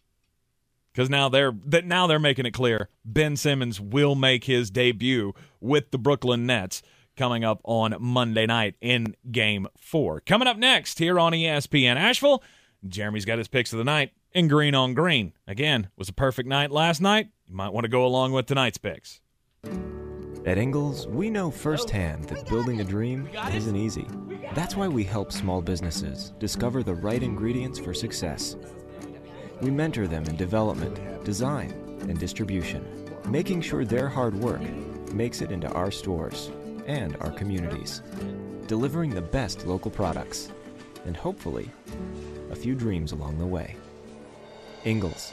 Because now they're that now they're making it clear Ben Simmons will make his debut with the Brooklyn Nets coming up on Monday night in Game Four. Coming up next here on ESPN Asheville, Jeremy's got his picks of the night in green on green. Again, was a perfect night last night. You might want to go along with tonight's picks. At Ingles, we know firsthand that building a dream isn't easy. That's why we help small businesses discover the right ingredients for success. We mentor them in development, design, and distribution, making sure their hard work makes it into our stores and our communities, delivering the best local products, and hopefully, a few dreams along the way. Ingles,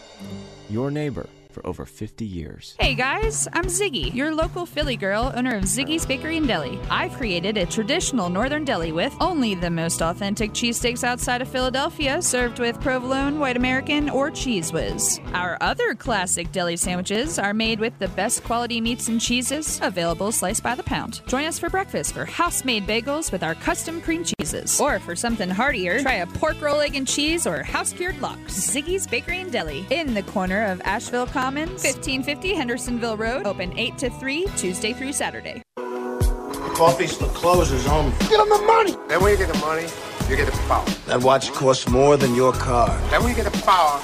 your neighbor for over 50 years. Hey guys, I'm Ziggy, your local Philly girl, owner of Ziggy's Bakery and Deli. I've created a traditional northern deli with only the most authentic cheesesteaks outside of Philadelphia, served with provolone, white American, or cheese whiz. Our other classic deli sandwiches are made with the best quality meats and cheeses, available sliced by the pound. Join us for breakfast for house-made bagels with our custom cream cheeses. Or for something heartier, try a pork roll, egg and cheese, or house-cured lox. Ziggy's Bakery and Deli, in the corner of Asheville Commons, 1550 Hendersonville Road, open 8 to 3, Tuesday through Saturday. The Coffee still closes on me. Get him the money. Then when you get the money, you get the power. That watch costs more than your car. Then when you get the power,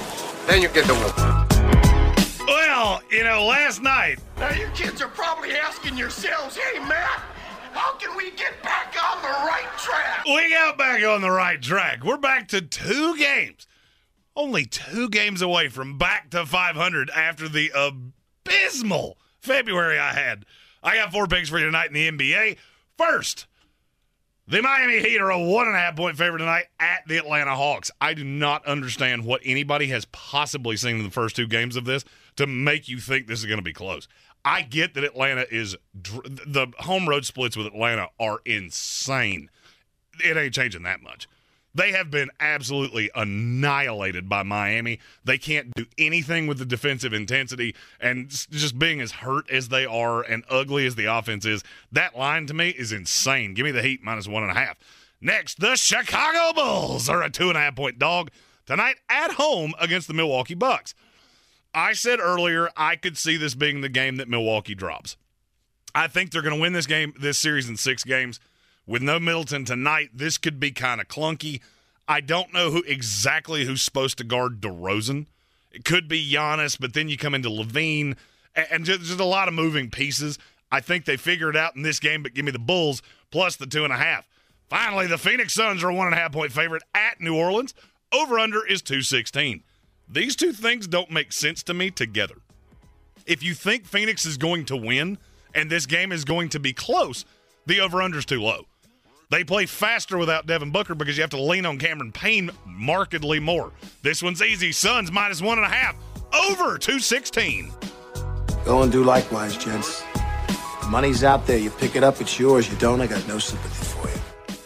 then you get the woman. Well, you know, last night. Now you kids are probably asking yourselves, hey Matt, how can we get back on the right track? We got back on the right track. We're back to two games. Only two games away from back to 500 after the abysmal February I had. I got four picks for you tonight in the NBA. First, the Miami Heat are a one and a half point favorite tonight at the Atlanta Hawks. I do not understand what anybody has possibly seen in the first two games of this to make you think this is going to be close. I get that Atlanta is the home road splits with Atlanta are insane. It ain't changing that much. They have been absolutely annihilated by Miami. They can't do anything with the defensive intensity and just being as hurt as they are and ugly as the offense is. That line to me is insane. Give me the Heat minus one and a half. Next, the Chicago Bulls are a two and a half point dog tonight at home against the Milwaukee Bucks. I said earlier I could see this being the game that Milwaukee drops. I think they're going to win this game, this series in six games. With no Middleton tonight, this could be kind of clunky. I don't know who exactly who's supposed to guard DeRozan. It could be Giannis, but then you come into LaVine, and just, just a lot of moving pieces. I think they figure it out in this game, but give me the Bulls plus the two and a half. Finally, the Phoenix Suns are one and a half point favorite at New Orleans. Over under is 216. These two things don't make sense to me together. If you think Phoenix is going to win and this game is going to be close, the over under is too low. They play faster without Devin Booker because you have to lean on Cameron Payne markedly more. This one's easy. Suns minus one and a half. Over 216. Go and do likewise, gents. The money's out there. You pick it up, it's yours. You don't, I got no sympathy for you.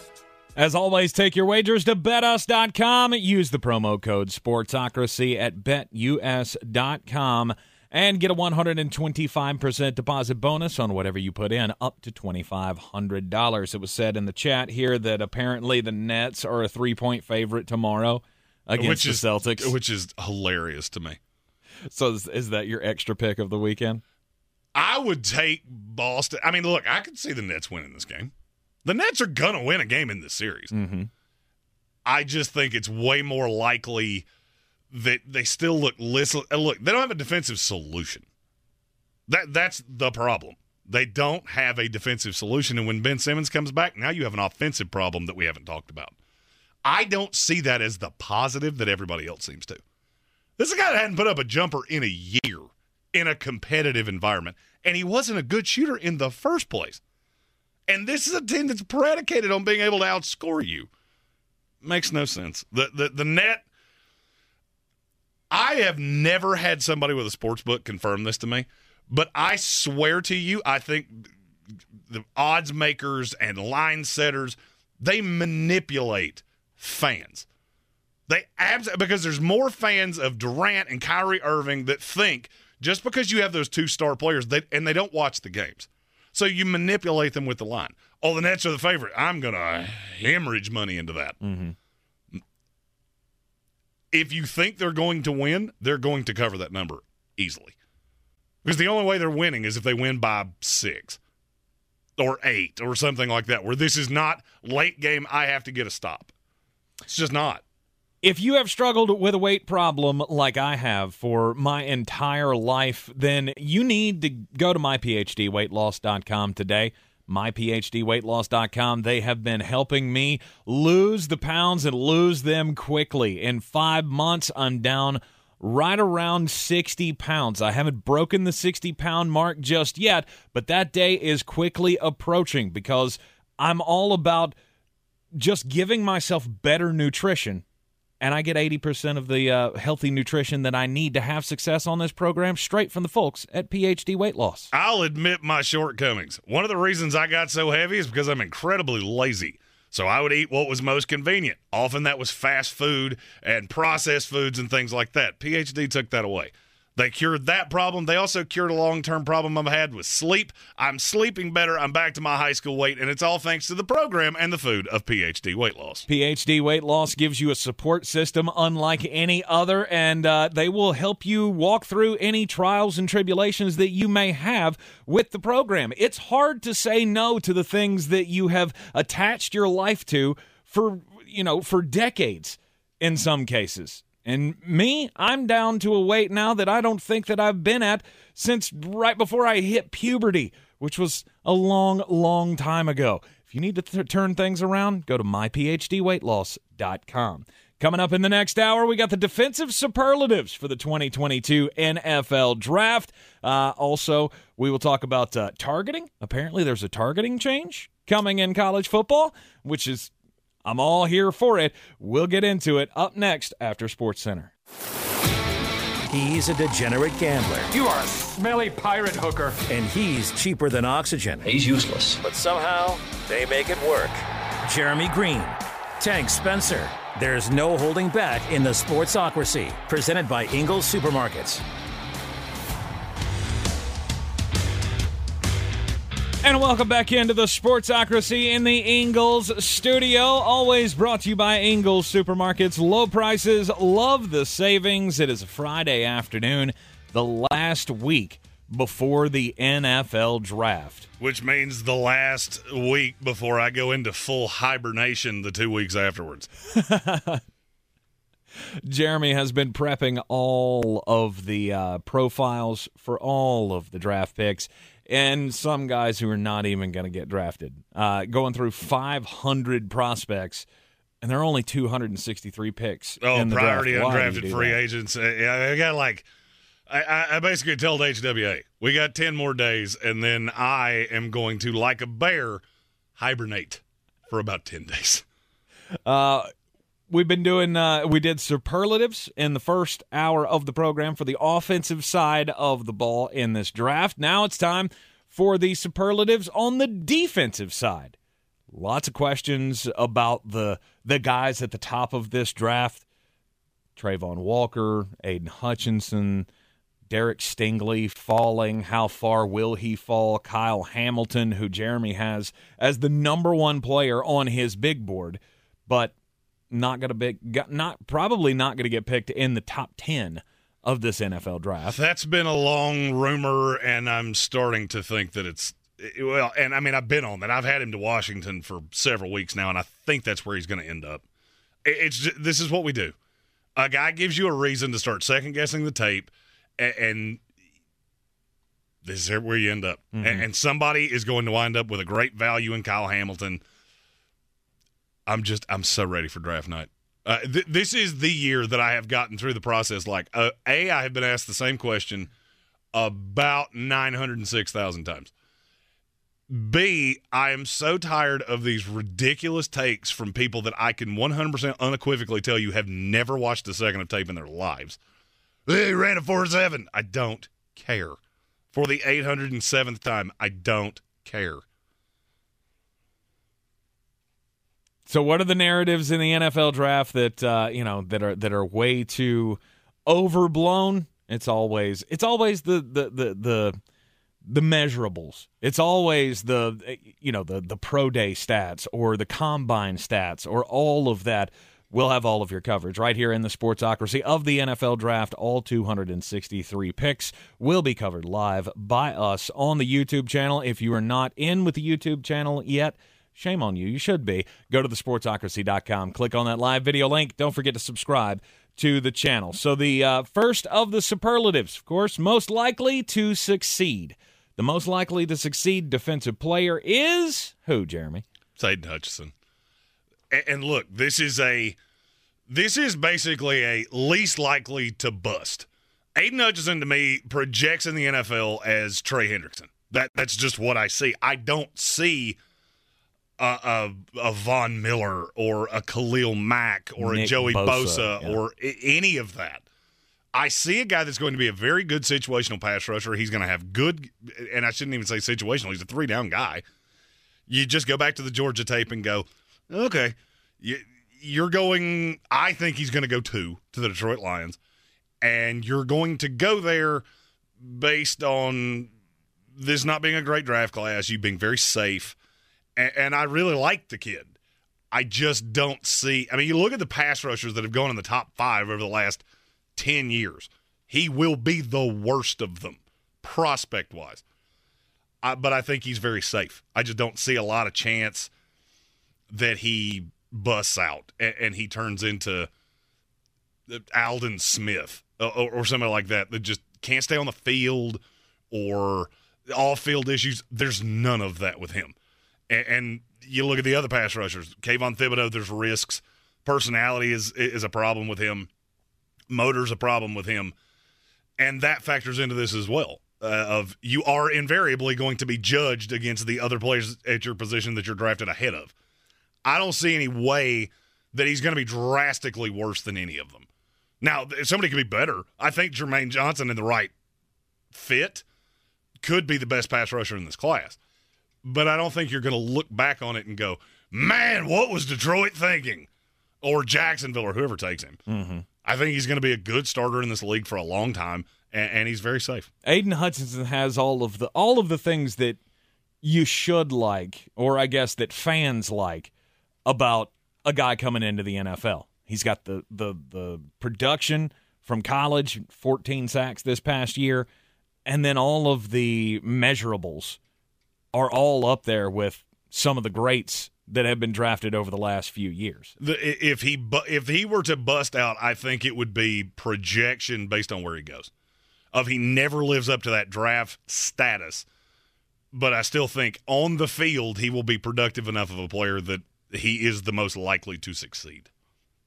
As always, take your wagers to betus.com. Use the promo code Sportsocracy at betus.com and get a 125% deposit bonus on whatever you put in, up to $2,500. It was said in the chat here that apparently the Nets are a three point favorite tomorrow against which the is, Celtics. Which is hilarious to me. So, is, is that your extra pick of the weekend? I would take Boston. I mean, look, I could see the Nets winning this game. The Nets are going to win a game in this series. Mm-hmm. I just think it's way more likely that they still look listless. Uh, look, they don't have a defensive solution. That that's the problem. They don't have a defensive solution, and when Ben Simmons comes back, now you have an offensive problem that we haven't talked about. I don't see that as the positive that everybody else seems to. This is a guy that hadn't put up a jumper in a year in a competitive environment, and he wasn't a good shooter in the first place. And this is a team that's predicated on being able to outscore you. Makes no sense. The the the net I have never had somebody with a sports book confirm this to me, but I swear to you, I think the odds makers and line setters they manipulate fans. They abs- because there's more fans of Durant and Kyrie Irving that think just because you have those two star players, they, and they don't watch the games, so you manipulate them with the line. Oh, the Nets are the favorite. I'm gonna hemorrhage money into that. Mm-hmm if you think they're going to win, they're going to cover that number easily. Because the only way they're winning is if they win by six or eight or something like that, where this is not late game, I have to get a stop. It's just not. If you have struggled with a weight problem like I have for my entire life, then you need to go to myphdweightloss.com today myphdweightloss.com. They have been helping me lose the pounds and lose them quickly. In five months, I'm down right around 60 pounds. I haven't broken the 60 pound mark just yet, but that day is quickly approaching because I'm all about just giving myself better nutrition and I get 80% of the uh, healthy nutrition that I need to have success on this program straight from the folks at PhD Weight Loss. I'll admit my shortcomings. One of the reasons I got so heavy is because I'm incredibly lazy. So I would eat what was most convenient. Often that was fast food and processed foods and things like that. PhD took that away. They cured that problem. They also cured a long term problem I've had with sleep. I'm sleeping better. I'm back to my high school weight, and it's all thanks to the program and the food of PhD Weight Loss. PhD Weight Loss gives you a support system unlike any other, and uh, they will help you walk through any trials and tribulations that you may have with the program. It's hard to say no to the things that you have attached your life to for you know, for decades in some cases. And me, I'm down to a weight now that I don't think that I've been at since right before I hit puberty, which was a long, long time ago. If you need to th- turn things around, go to myphdweightloss.com. Coming up in the next hour, we got the defensive superlatives for the 2022 NFL Draft. Uh, also, we will talk about uh, targeting. Apparently, there's a targeting change coming in college football, which is, I'm all here for it. We'll get into it up next after Sports Center. He's a degenerate gambler. You are a smelly pirate hooker. And he's cheaper than oxygen. He's useless. But somehow, they make it work. Jeremy Greene, Tank Spencer. There's no holding back in the Sportsocracy, presented by Ingles Supermarkets. And welcome back into the Sportsocracy in the Ingles studio. Always brought to you by Ingles Supermarkets. Low prices, love the savings. It is a Friday afternoon, the last week before the NFL draft. Which means the last week before I go into full hibernation the two weeks afterwards. Jeremy has been prepping all of the uh, profiles for all of the draft picks and some guys who are not even going to get drafted. Uh, going through 500 prospects, and there are only 263 picks. Oh, in the priority draft. undrafted free that? agents. Uh, yeah, I got like, I, I basically told HWA, we got 10 more days, and then I am going to, like a bear, hibernate for about 10 days. Uh, we've been doing uh, we did superlatives in the first hour of the program for the offensive side of the ball in this draft now it's time for the superlatives on the defensive side lots of questions about the the guys at the top of this draft Travon Walker, Aidan Hutchinson, Derek Stingley falling. How far will he fall? Kyle Hamilton, who Jeremy has as the number one player on his big board, but not going to be not probably not going to get picked in the top 10 of this NFL draft. That's been a long rumor and I'm starting to think that it's well and I mean I've been on that. I've had him to Washington for several weeks now and I think that's where he's going to end up. It's just, this is what we do. A guy gives you a reason to start second guessing the tape and, and this is where you end up. Mm-hmm. And, and somebody is going to wind up with a great value in Kyle Hamilton. I'm just I'm so ready for draft night. Uh, th- this is the year that I have gotten through the process. Like uh, a, I have been asked the same question about nine hundred and six thousand times. B, I am so tired of these ridiculous takes from people that I can 100% unequivocally tell you have never watched a second of tape in their lives. They ran a 4 7. I don't care. For the 807th time, I don't care. So, what are the narratives in the NFL draft that uh, you know that are that are way too overblown? It's always it's always the the the the, the measurables. It's always the you know the the pro day stats or the combine stats or all of that. We'll have all of your coverage right here in the Sportsocracy of the NFL Draft. All 263 picks will be covered live by us on the YouTube channel. If you are not in with the YouTube channel yet, shame on you. You should be. Go to thesportsocracy.com, click on that live video link. Don't forget to subscribe to the channel. So, the uh, first of the superlatives, of course, most likely to succeed. The most likely to succeed defensive player is who, Jeremy? It's Aidan Hutchinson. And, and look, this is a this is basically a least likely to bust. Aidan Hutchinson to me projects in the NFL as Trey Hendrickson. That that's just what I see. I don't see a, a, a Von Miller or a Khalil Mack or Nick a Joey Bosa, Bosa, yeah. or I- any of that. I see a guy that's going to be a very good situational pass rusher. He's going to have good, and I shouldn't even say situational. He's a three down guy. You just go back to the Georgia tape and go, okay, you, you're going. I think he's going to go two to the Detroit Lions, and you're going to go there based on this not being a great draft class, you being very safe, and, and I really like the kid. I just don't see. I mean, you look at the pass rushers that have gone in the top five over the last 10 years. He will be the worst of them, prospect wise. I, but I think he's very safe. I just don't see a lot of chance that he busts out and, and he turns into Aldon Smith uh, or, or somebody like that that just can't stay on the field or all field issues. There's none of that with him. And, and you look at the other pass rushers, Kayvon Thibodeaux. There's risks. Personality is is a problem with him. Motor's a problem with him, and that factors into this as well. Uh, of you are invariably going to be judged against the other players at your position that you're drafted ahead of. I don't see any way that he's going to be drastically worse than any of them. Now, somebody could be better. I think Jermaine Johnson in the right fit could be the best pass rusher in this class. But I don't think you're going to look back on it and go, man, what was Detroit thinking? Or Jacksonville or whoever takes him. Mm-hmm. I think he's going to be a good starter in this league for a long time, and, and he's very safe. Aidan Hutchinson has all of the all of the things that you should like, or I guess that fans like about a guy coming into the NFL. He's got the the the production from college, 14 sacks this past year, and then all of the measurables are all up there with some of the greats that have been drafted over the last few years. The, if he bu- if he were to bust out, I think it would be projection based on where he goes. Of he never lives up to that draft status, but I still think on the field he will be productive enough of a player that he is the most likely to succeed.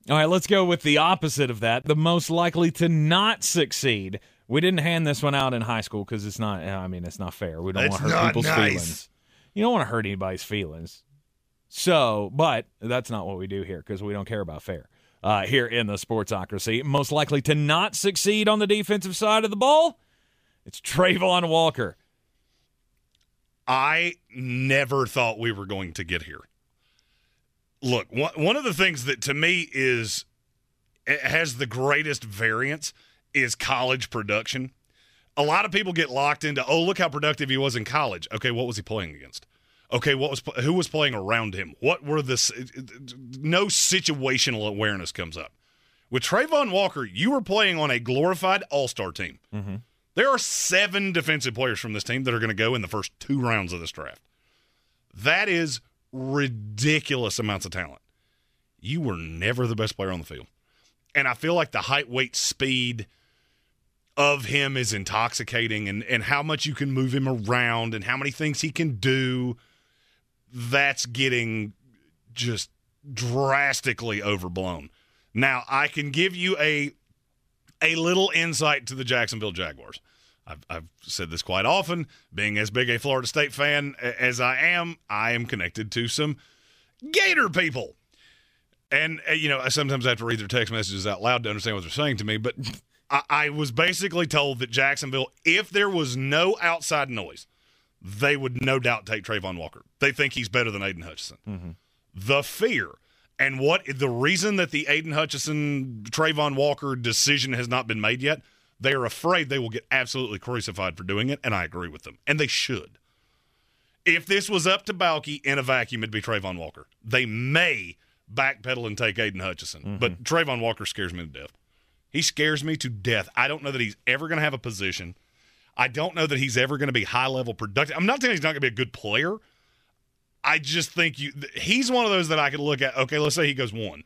All right, let's go with the opposite of that. The most likely to not succeed. We didn't hand this one out in high school because it's not. I mean, it's not fair. We don't want to hurt people's nice. feelings. You don't want to hurt anybody's feelings. So, but that's not what we do here because we don't care about fair. Uh, here in the sportsocracy, most likely to not succeed on the defensive side of the ball, it's Travon Walker. I never thought we were going to get here. Look, one, one of the things that to me is has the greatest variance is college production. A lot of people get locked into, oh, look how productive he was in college. Okay, what was he playing against? Okay, what was who was playing around him? What were the No situational awareness comes up. With Travon Walker, you were playing on a glorified All Star team. Mm-hmm. There are seven defensive players from this team that are going to go in the first two rounds of this draft. That is ridiculous amounts of talent. You were never the best player on the field. And I feel like the height, weight, speed of him is intoxicating and, and how much you can move him around and how many things he can do. That's getting just drastically overblown. Now, I can give you a a little insight to the Jacksonville Jaguars. I've, I've said this quite often. Being as big a Florida State fan as I am, I am connected to some Gator people. And, uh, you know, I sometimes have to read their text messages out loud to understand what they're saying to me. But I, I was basically told that Jacksonville, if there was no outside noise, they would no doubt take Travon Walker. They think he's better than Aidan Hutchinson. Mm-hmm. The fear and what the reason that the Aidan Hutchinson Travon Walker decision has not been made yet, they are afraid they will get absolutely crucified for doing it, and I agree with them. And they should. If this was up to Baalke in a vacuum, it'd be Travon Walker. They may backpedal and take Aidan Hutchinson, but mm-hmm. Travon Walker scares me to death. He scares me to death. I don't know that he's ever going to have a position. I don't know that he's ever going to be high level productive. I'm not saying he's not going to be a good player. I just think you he's one of those that I could look at. Okay, let's say he goes one.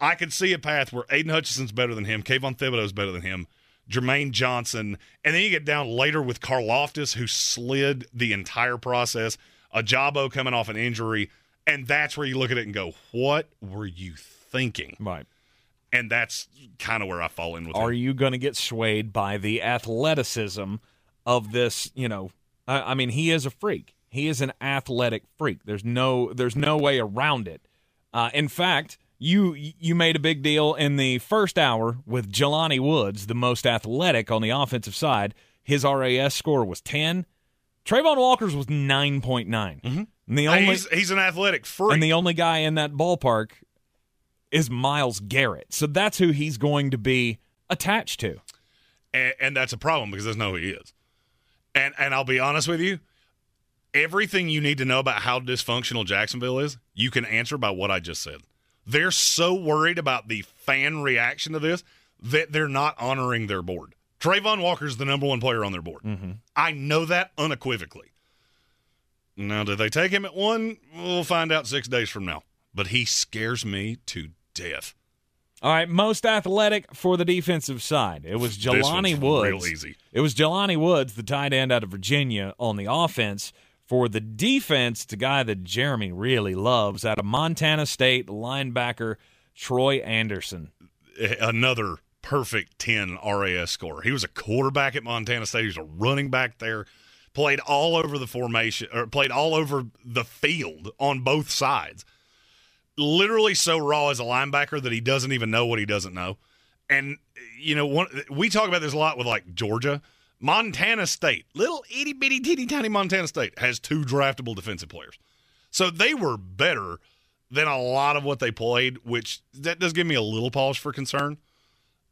I could see a path where Aidan Hutchinson's better than him, Kayvon Thibodeaux's better than him, Jermaine Johnson, and then you get down later with Karlaftis, who slid the entire process, Ojabo coming off an injury, and that's where you look at it and go, "What were you thinking?" Right. And that's kind of where I fall in with Are you going to get swayed by the athleticism of this? You know, I, I mean, he is a freak. He is an athletic freak. There's no there's no way around it. Uh, in fact, you you made a big deal in the first hour with Jelani Woods, the most athletic on the offensive side. His RAS score was ten. Travon Walker's was nine point nine. And the only he's, he's an athletic freak. and the only guy in that ballpark is Myles Garrett. So that's who he's going to be attached to. and, and that's a problem because that's not who he is. And and I'll be honest with you, everything you need to know about how dysfunctional Jacksonville is, you can answer by what I just said. They're so worried about the fan reaction to this that they're not honoring their board. Travon Walker's the number one player on their board. Mm-hmm. I know that unequivocally. Now, do they take him at one? We'll find out six days from now. but he scares me to death. All right, most athletic for the defensive side. It was Jelani Woods. real easy. It was Jelani Woods, the tight end out of Virginia, on the offense. For the defense, a guy that Jeremy really loves out of Montana State, linebacker Troy Anderson. Another perfect 10 RAS score. He was a quarterback at Montana State. He was a running back there. Played all over the formation, or played all over the field on both sides. Literally so raw as a linebacker that he doesn't even know what he doesn't know. And you know, one we talk about this a lot with like Georgia. Montana State, little itty bitty teeny tiny Montana State, has two draftable defensive players. So they were better than a lot of what they played, which that does give me a little pause for concern.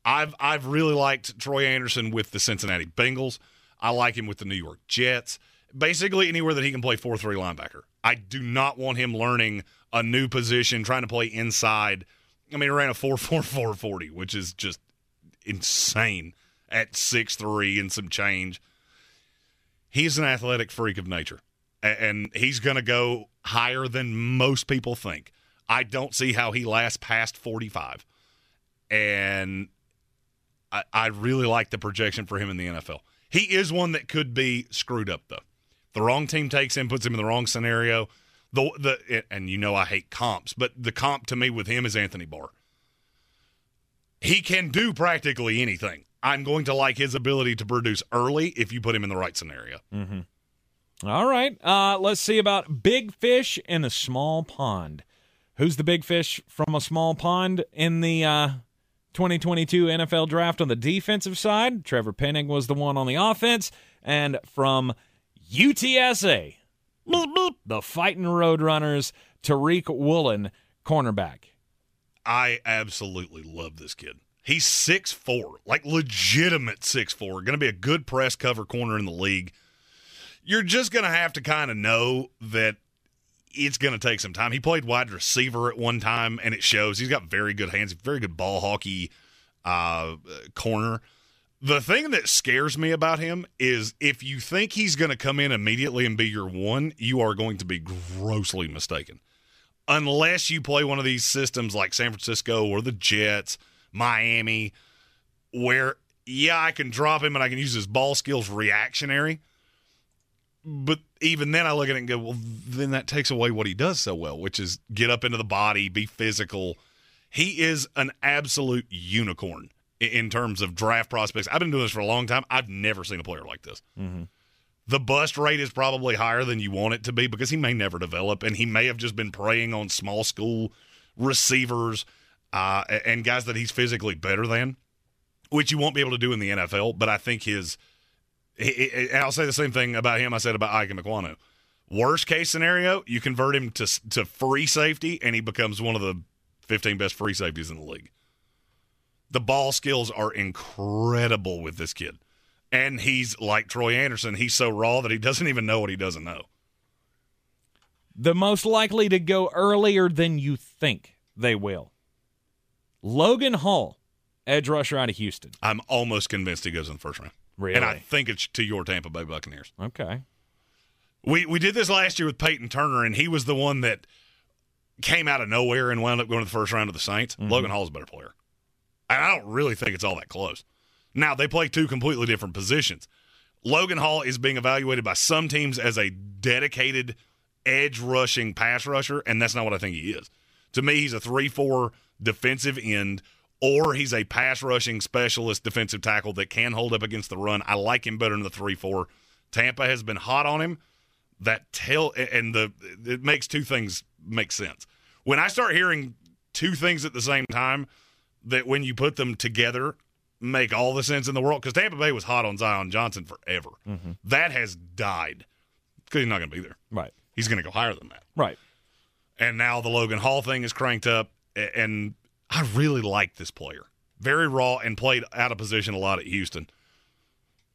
I've I've really liked Troy Anderson with the Cincinnati Bengals. I like him with the New York Jets. Basically anywhere that he can play 4-3 linebacker. I do not want him learning a new position, trying to play inside. I mean, he ran a 4-4-4 40, which is just insane at six three and some change. He's an athletic freak of nature, and he's going to go higher than most people think. I don't see how he lasts past 45. And I, I really like the projection for him in the NFL. He is one that could be screwed up, though. The wrong team takes him, puts him in the wrong scenario. The the and you know I hate comps, but the comp to me with him is Anthony Barr. He can do practically anything. I'm going to like his ability to produce early if you put him in the right scenario. Mm-hmm. All right. Uh, let's see about big fish in a small pond. Who's the big fish from a small pond in the uh, 2022 NFL draft on the defensive side? Trevor Penning was the one on the offense. And from UTSA, the Fighting Roadrunners, Tariq Woolen, cornerback. I absolutely love this kid. He's six four, like legitimate six four. Going to be a good press cover corner in the league. You're just going to have to kind of know that it's going to take some time. He played wide receiver at one time, and it shows. He's got very good hands, very good ball hockey uh, corner. The thing that scares me about him is if you think he's going to come in immediately and be your one, you are going to be grossly mistaken. Unless you play one of these systems like San Francisco or the Jets, Miami, where, yeah, I can drop him and I can use his ball skills reactionary. But even then, I look at it and go, well, then that takes away what he does so well, which is get up into the body, be physical. He is an absolute unicorn in terms of draft prospects. I've been doing this for a long time. I've never seen a player like this. Mm-hmm. The bust rate is probably higher than you want it to be because he may never develop, and he may have just been preying on small school receivers uh, and guys that he's physically better than, which you won't be able to do in the NFL. But I think his, and I'll say the same thing about him I said about Ikem Ekwonu. Worst case scenario, you convert him to to free safety, and he becomes one of the 15 best free safeties in the league. The ball skills are incredible with this kid. And he's like Troy Anderson. He's so raw that he doesn't even know what he doesn't know. The most likely to go earlier than you think they will. Logan Hall, edge rusher out of Houston. I'm almost convinced he goes in the first round. Really? And I think it's to your Tampa Bay Buccaneers. Okay. We we did this last year with Peyton Turner, and he was the one that came out of nowhere and wound up going to the first round of the Saints. Mm-hmm. Logan Hall's a better player. I don't really think it's all that close. Now, they play two completely different positions. Logan Hall is being evaluated by some teams as a dedicated edge rushing pass rusher, and that's not what I think he is. To me, he's a 3 4 defensive end, or he's a pass rushing specialist defensive tackle that can hold up against the run. I like him better than the 3 4. Tampa has been hot on him. That tell and the it makes two things make sense. When I start hearing two things at the same time, that when you put them together make all the sense in the world because Tampa Bay was hot on Zion Johnson forever. Mm-hmm. That has died because he's not going to be there. Right. He's going to go higher than that. Right. And now the Logan Hall thing is cranked up, and I really like this player. Very raw and played out of position a lot at Houston.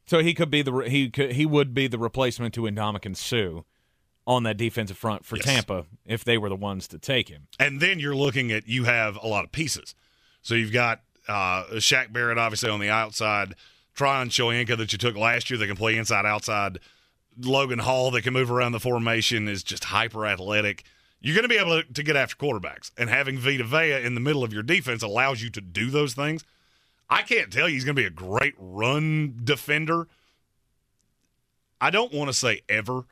So he could be the he could he would be the replacement to Ndamukong Suh on that defensive front for Yes. Tampa if they were the ones to take him. And then you're looking at you have a lot of pieces. So you've got uh, Shaq Barrett obviously on the outside, Tryon Shoyinka that you took last year that can play inside outside. Logan Hall that can move around the formation is just hyper athletic. You're going to be able to, to get after quarterbacks, and having Vita Vea in the middle of your defense allows you to do those things. I can't tell you he's going to be a great run defender. I don't want to say ever.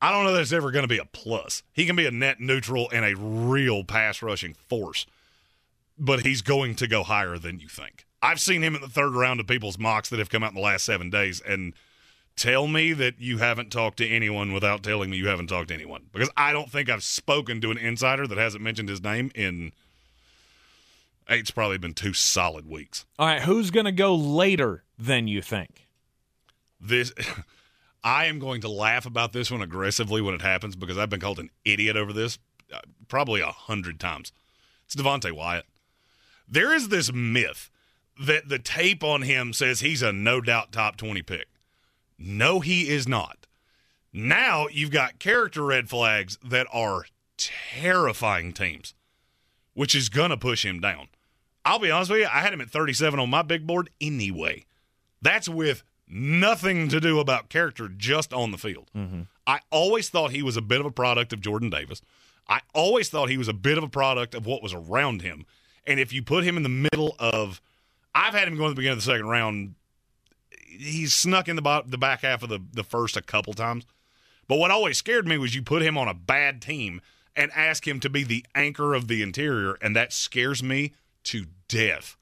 I don't know that it's ever going to be a plus. He can be a net neutral and a real pass rushing force, but he's going to go higher than you think. I've seen him in the third round of people's mocks that have come out in the last seven days, and tell me that you haven't talked to anyone without telling me you haven't talked to anyone because I don't think I've spoken to an insider that hasn't mentioned his name in. It's probably been two solid weeks. All right, who's going to go later than you think? This. I am going to laugh about this one aggressively when it happens because I've been called an idiot over this uh, probably a hundred times. It's Devonte Wyatt. There is this myth that the tape on him says he's a no doubt top 20 pick. No, he is not. Now you've got character red flags that are terrifying teams, which is going to push him down. I'll be honest with you, I had him at 37 on my big board anyway. That's with nothing to do about character just on the field. Mm-hmm. I always thought he was a bit of a product of Jordan Davis. I always thought he was a bit of a product of what was around him. And if you put him in the middle of, I've had him going at the beginning of the second round. He's snuck in the, bo- the back half of the, the first a couple times. But what always scared me was you put him on a bad team and ask him to be the anchor of the interior, and that scares me to death.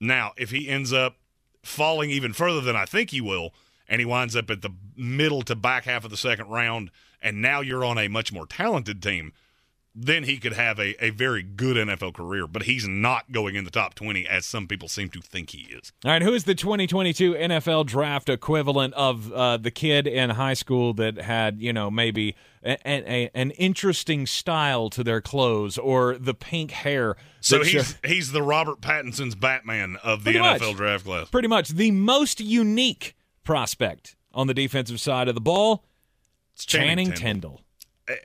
Now, if he ends up falling even further than I think he will, and he winds up at the middle to back half of the second round, and now you're on a much more talented team, then he could have a, a very good NFL career. But he's not going in the top 20 as some people seem to think he is. All right, who is the 2022 NFL draft equivalent of uh, the kid in high school that had, you know, maybe a, a, an interesting style to their clothes or the pink hair? So he's show- he's the Robert Pattinson's Batman of the Pretty NFL much. draft class. pretty much the most unique prospect on the defensive side of the ball. It's Channing Channing Tindall. Tindall.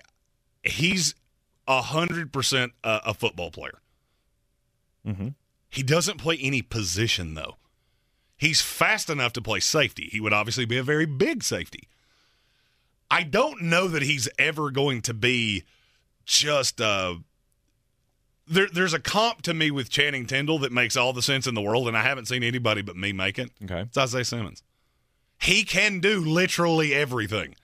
He's a hundred percent a a football player. Mhm. He doesn't play any position though. He's fast enough to play safety. He would obviously be a very big safety. I don't know that he's ever going to be just uh there, there's a comp to me with Channing Tindall that makes all the sense in the world, and I haven't seen anybody but me make it. Okay. It's Isaiah Simmons. He can do literally everything.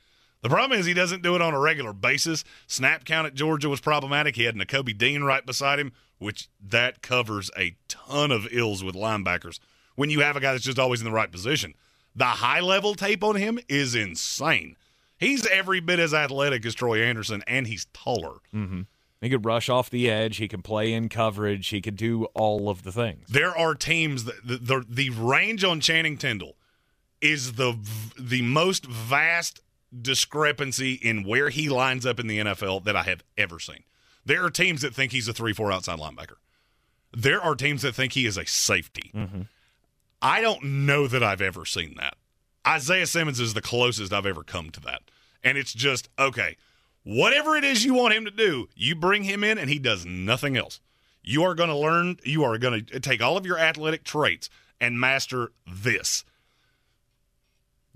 The problem is he doesn't do it on a regular basis. Snap count at Georgia was problematic. He had Nakobe Dean right beside him, which that covers a ton of ills with linebackers when you have a guy that's just always in the right position. The high level tape on him is insane. He's every bit as athletic as Troy Anderson, and he's taller. Mm-hmm. He could rush off the edge. He could play in coverage. He could do all of the things. There are teams that the, the, the range on Channing Tindall is the the most vast discrepancy in where he lines up in the NFL that I have ever seen. There are teams that think he's a 3-4 outside linebacker. There are teams that think he is a safety. Mm-hmm. I don't know that I've ever seen that. Isaiah Simmons is the closest I've ever come to that. And it's just, okay, whatever it is you want him to do, you bring him in and he does nothing else. You are going to learn, you are going to take all of your athletic traits and master this.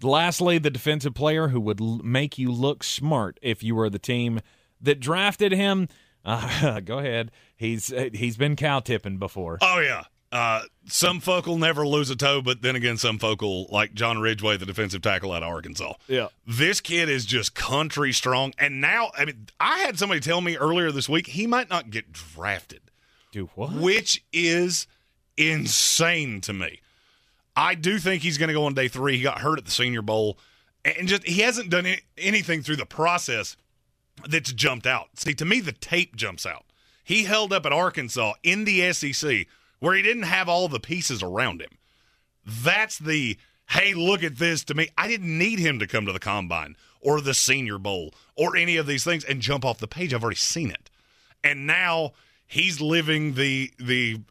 Lastly, the defensive player who would l- make you look smart if you were the team that drafted him. Uh, go ahead. He's uh, he's been cow tipping before. Oh, yeah. Uh, some folk will never lose a toe, but then again, some folk will, like John Ridgeway, the defensive tackle out of Arkansas. Yeah. This kid is just country strong. And now, I mean, I had somebody tell me earlier this week he might not get drafted. Do what? Which is insane to me. I do think he's going to go on day three. He got hurt at the Senior Bowl, and just he hasn't done anything through the process that's jumped out. See, to me, the tape jumps out. He held up at Arkansas in the SEC where he didn't have all the pieces around him. That's the hey, look at this to me. I didn't need him to come to the combine or the Senior Bowl or any of these things and jump off the page. I've already seen it, and now he's living the the.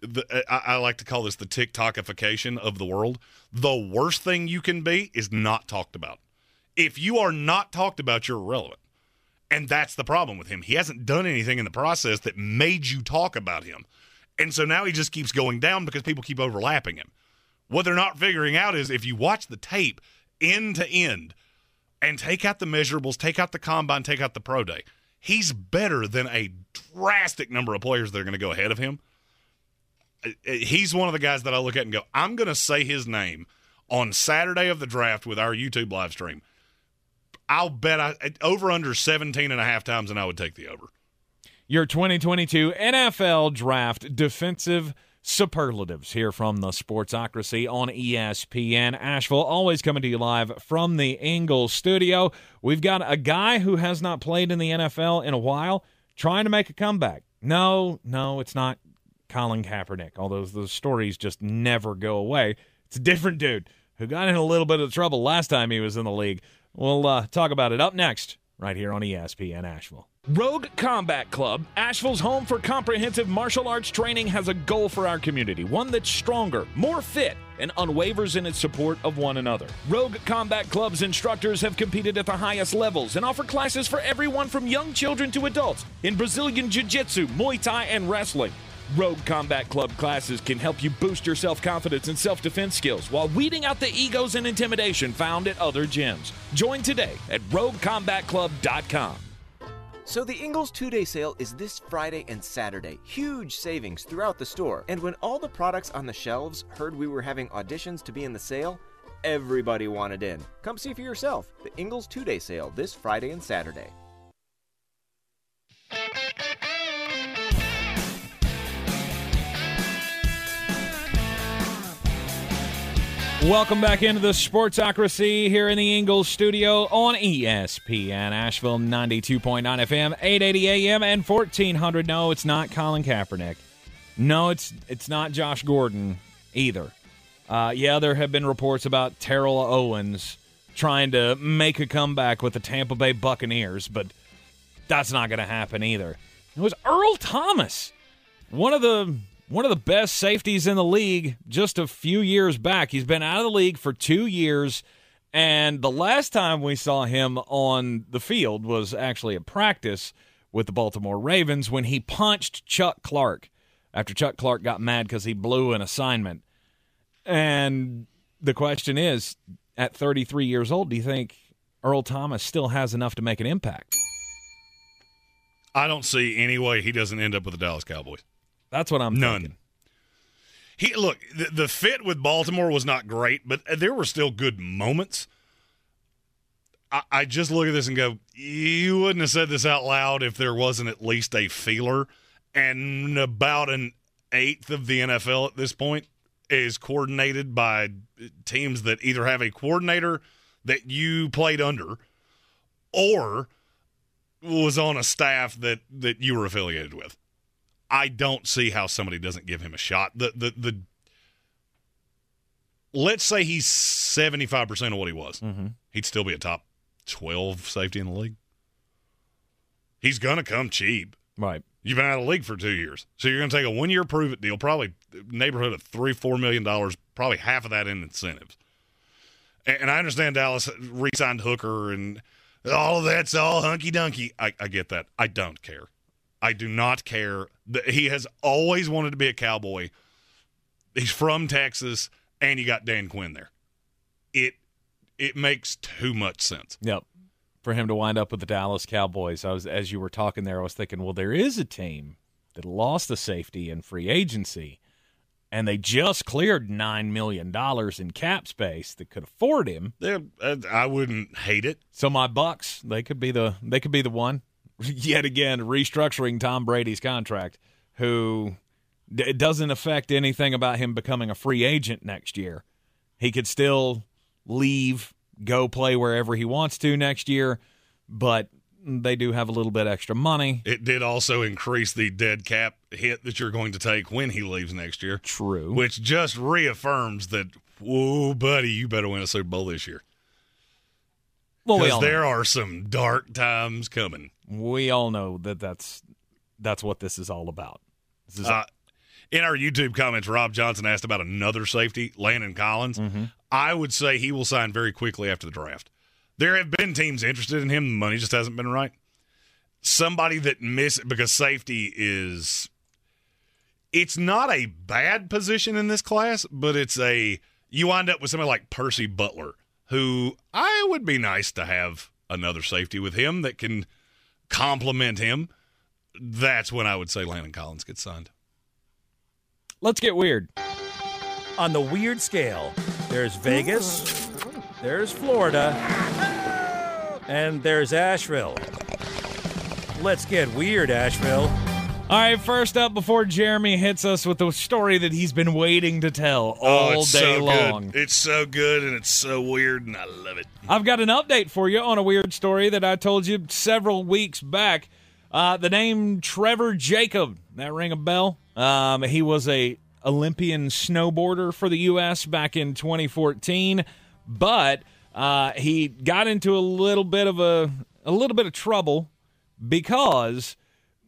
The I, I like to call this the TikTokification of the world. The worst thing you can be is not talked about. If you are not talked about, you're irrelevant. And that's the problem with him. He hasn't done anything in the process that made you talk about him. And so now he just keeps going down because people keep overlapping him. What they're not figuring out is if you watch the tape end to end and take out the measurables, take out the combine, take out the pro day, he's better than a drastic number of players that are going to go ahead of him. He's one of the guys that I look at and go, I'm going to say his name on Saturday of the draft with our YouTube live stream. I'll bet I over under 17 and a half times, and I would take the over. Your 2022 NFL Draft defensive superlatives here from the Sportsocracy on ESPN Asheville. Always coming to you live from the Ingles studio. We've got a guy who has not played in the NFL in a while trying to make a comeback. No, no, it's not Colin Kaepernick, All those those stories just never go away. It's a different dude who got in a little bit of trouble last time he was in the league. We'll uh, talk about it up next, right here on ESPN Asheville. Rogue Combat Club, Asheville's home for comprehensive martial arts training, has a goal for our community one that's stronger, more fit, and unwavers in its support of one another. Rogue Combat Club's instructors have competed at the highest levels and offer classes for everyone from young children to adults in Brazilian Jiu Jitsu, Muay Thai, and wrestling. Rogue Combat Club classes can help you boost your self confidence and self defense skills while weeding out the egos and intimidation found at other gyms. Join today at roguecombatclub.com. So the Ingles two-day sale is this Friday and Saturday. Huge savings throughout the store. And when all the products on the shelves heard we were having auditions to be in the sale, everybody wanted in. Come see for yourself. The Ingles two-day sale this Friday and Saturday. Welcome back into the Sportsocracy here in the Ingles studio on ESPN Asheville 92.9 FM, 880 AM, and 1400. No, it's not Colin Kaepernick. No, it's it's not Josh Gordon either. Uh, yeah, there have been reports about Terrell Owens trying to make a comeback with the Tampa Bay Buccaneers, but that's not going to happen either. It was Earl Thomas, one of the one of the best safeties in the league just a few years back. He's been out of the league for two years, and the last time we saw him on the field was actually at practice with the Baltimore Ravens when he punched Chuck Clark after Chuck Clark got mad because he blew an assignment. And the question is at 33 years old, do you think Earl Thomas still has enough to make an impact? I don't see any way he doesn't end up with the Dallas Cowboys. That's what I'm None. thinking. He look the, the fit with Baltimore was not great, but there were still good moments. I, I just look at this and go, you wouldn't have said this out loud if there wasn't at least a feeler. And about an eighth of the NFL at this point is coordinated by teams that either have a coordinator that you played under or was on a staff that that you were affiliated with. I don't see how somebody doesn't give him a shot. The the the let's say he's seventy five percent of what he was. Mm-hmm. He'd still be a top twelve safety in the league. He's gonna come cheap. Right. You've been out of the league for two years, so you're gonna take a one year prove it deal, probably neighborhood of three four million dollars, probably half of that in incentives. And, and I understand Dallas re-signed Hooker and all of that's all hunky dunky. I, I get that. I don't care. I do not care. The- He has always wanted to be a cowboy. He's from Texas, and you got Dan Quinn there. It it makes too much sense. Yep. For him to wind up with the Dallas Cowboys. I was as you were talking there, I was thinking, well, there is a team that lost a safety in free agency, and they just cleared nine million dollars in cap space that could afford him. Yeah, I wouldn't hate it. So my Bucks, they could be the they could be the one. Yet again, restructuring Tom Brady's contract, who it doesn't affect anything about him becoming a free agent next year. He could still leave, go play wherever he wants to next year, but they do have a little bit extra money. It did also increase the dead cap hit that you're going to take when he leaves next year. True. Which just reaffirms that, whoa, buddy, you better win a Super Bowl this year. Well, we Because there know. are some dark times coming. We all know that that's that's what this is all about. This is Uh, in our YouTube comments, Rob Johnson asked about another safety, Landon Collins. I would say he will sign very quickly after the draft. There have been teams interested in him. The money just hasn't been right. Somebody that miss because safety is it's not a bad position in this class, but it's a you wind up with somebody like Percy Butler, who I would be nice to have another safety with him that can compliment him, that's when I would say Landon Collins gets signed. Let's get weird. On the weird scale, there's Vegas, there's Florida, and there's Asheville. Let's get weird, Asheville. All right, first up, before Jeremy hits us with the story that he's been waiting to tell all oh, it's day so long. Good. It's so good and it's so weird, and I love it. I've got an update for you on a weird story that I told you several weeks back. Uh, the name Trevor Jacob, that ring a bell? Um, he was a Olympian snowboarder for the U.S. back in 2014, but uh, he got into a little bit of a a little bit of trouble because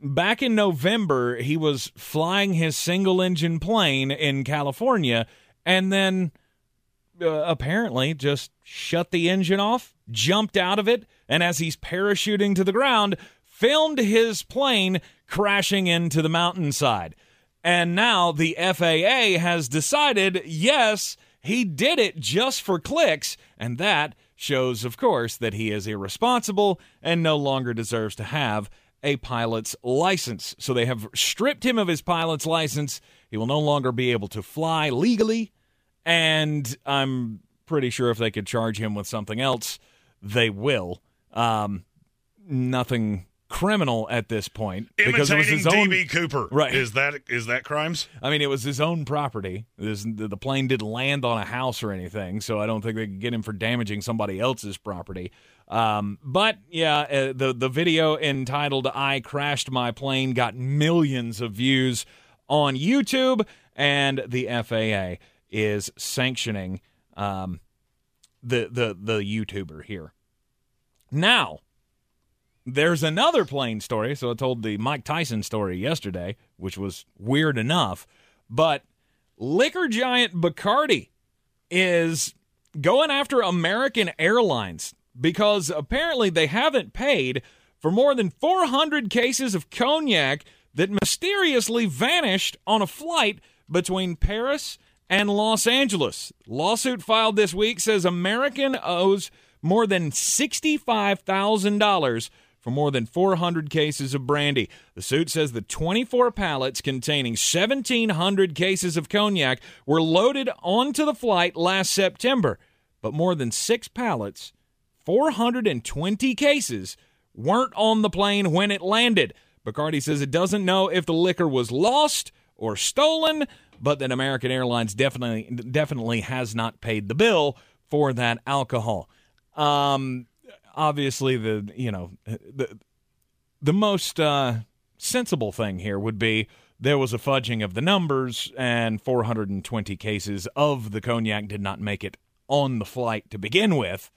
back in November he was flying his single engine plane in California and then uh, apparently just shut the engine off, jumped out of it, and as he's parachuting to the ground, filmed his plane crashing into the mountainside. And now the FAA has decided yes, he did it just for clicks, and that shows, of course, that he is irresponsible and no longer deserves to have a pilot's license. So they have stripped him of his pilot's license. He will no longer be able to fly legally, and I'm pretty sure if they could charge him with something else, they will. Um, nothing criminal at this point because it was his own DB Cooper. Right. Is that is that crimes? I mean, it was his own property. This, the plane didn't land on a house or anything, so I don't think they could get him for damaging somebody else's property. Um, but yeah, uh, the the video entitled "I crashed my plane" got millions of views on YouTube, and the FAA is sanctioning um, the the the YouTuber here. Now, there's another plane story. So I told the Mike Tyson story yesterday, which was weird enough. But liquor giant Bacardi is going after American Airlines because apparently they haven't paid for more than 400 cases of cognac that mysteriously vanished on a flight between Paris and Los Angeles. Lawsuit filed this week says American owes more than $65,000 for more than 400 cases of brandy. The suit says the 24 pallets containing 1,700 cases of cognac were loaded onto the flight last September, but more than six pallets, 420 cases, weren't on the plane when it landed. Bacardi says it doesn't know if the liquor was lost or stolen, but that American Airlines definitely definitely has not paid the bill for that alcohol. Um, obviously the you know the the most uh, sensible thing here would be there was a fudging of the numbers and 420 cases of the cognac did not make it on the flight to begin with.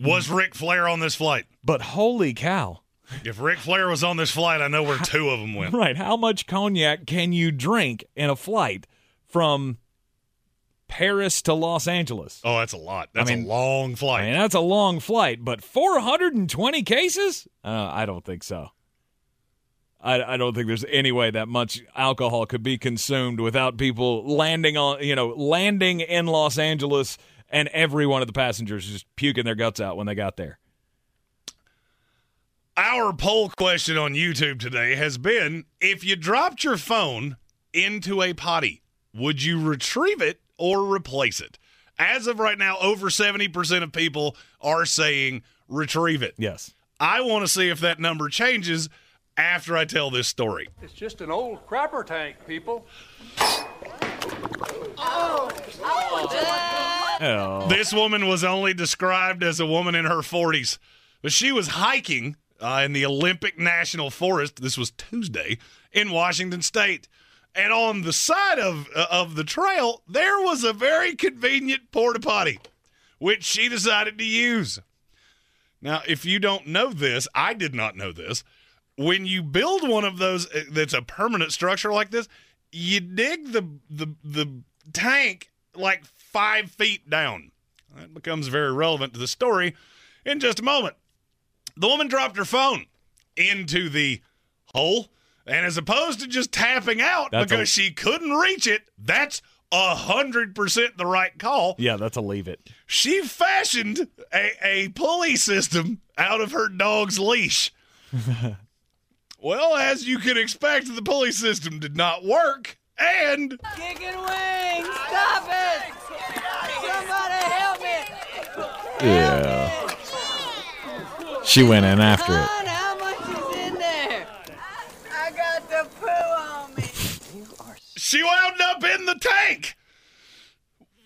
Was Ric Flair on this flight? But holy cow. If Ric Flair was on this flight, I know where two of them went. Right. How much cognac can you drink in a flight from Paris to Los Angeles? Oh, that's a lot. That's I mean, a long flight. I mean, that's a long flight, but 420 cases? Uh, I don't think so. I, I don't think there's any way that much alcohol could be consumed without people landing on, you know, landing in Los Angeles and every one of the passengers just puking their guts out when they got there. Our poll question on YouTube today has been if you dropped your phone into a potty, would you retrieve it or replace it? As of right now, over 70% of people are saying retrieve it. Yes. I want to see if that number changes after I tell this story. It's just an old crapper tank, people. Oh. oh, This woman was only described as a woman in her 40s, but she was hiking uh, in the Olympic National Forest. This was Tuesday in Washington State. And on the side of, uh, of the trail, there was a very convenient porta potty, which she decided to use. Now, if you don't know this, I did not know this. When you build one of those uh, that's a permanent structure like this, you dig the the the tank like five feet down. That becomes very relevant to the story in just a moment. The woman dropped her phone into the hole, and as opposed to just tapping out That's because a- she couldn't reach it, that's a hundred percent the right call. Yeah, that's a leave it. She fashioned a, a pulley system out of her dog's leash. well, as you can expect, the pulley system did not work, and Chicken wings! Stop it! Somebody help me! Yeah. She went in after it. Son, how much is in there? I got the poo on me. She wound up in the tank.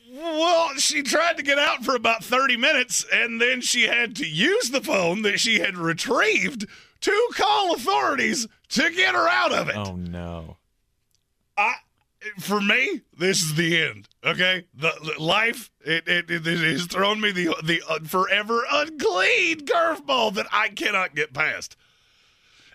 Well, she tried to get out for about 30 minutes, and then she had to use the phone that she had retrieved to call authorities to get her out of it. Oh no. I, for me, this is the end. Okay, the, the life it, it, it, it has thrown me the the uh, forever unclean curveball that I cannot get past.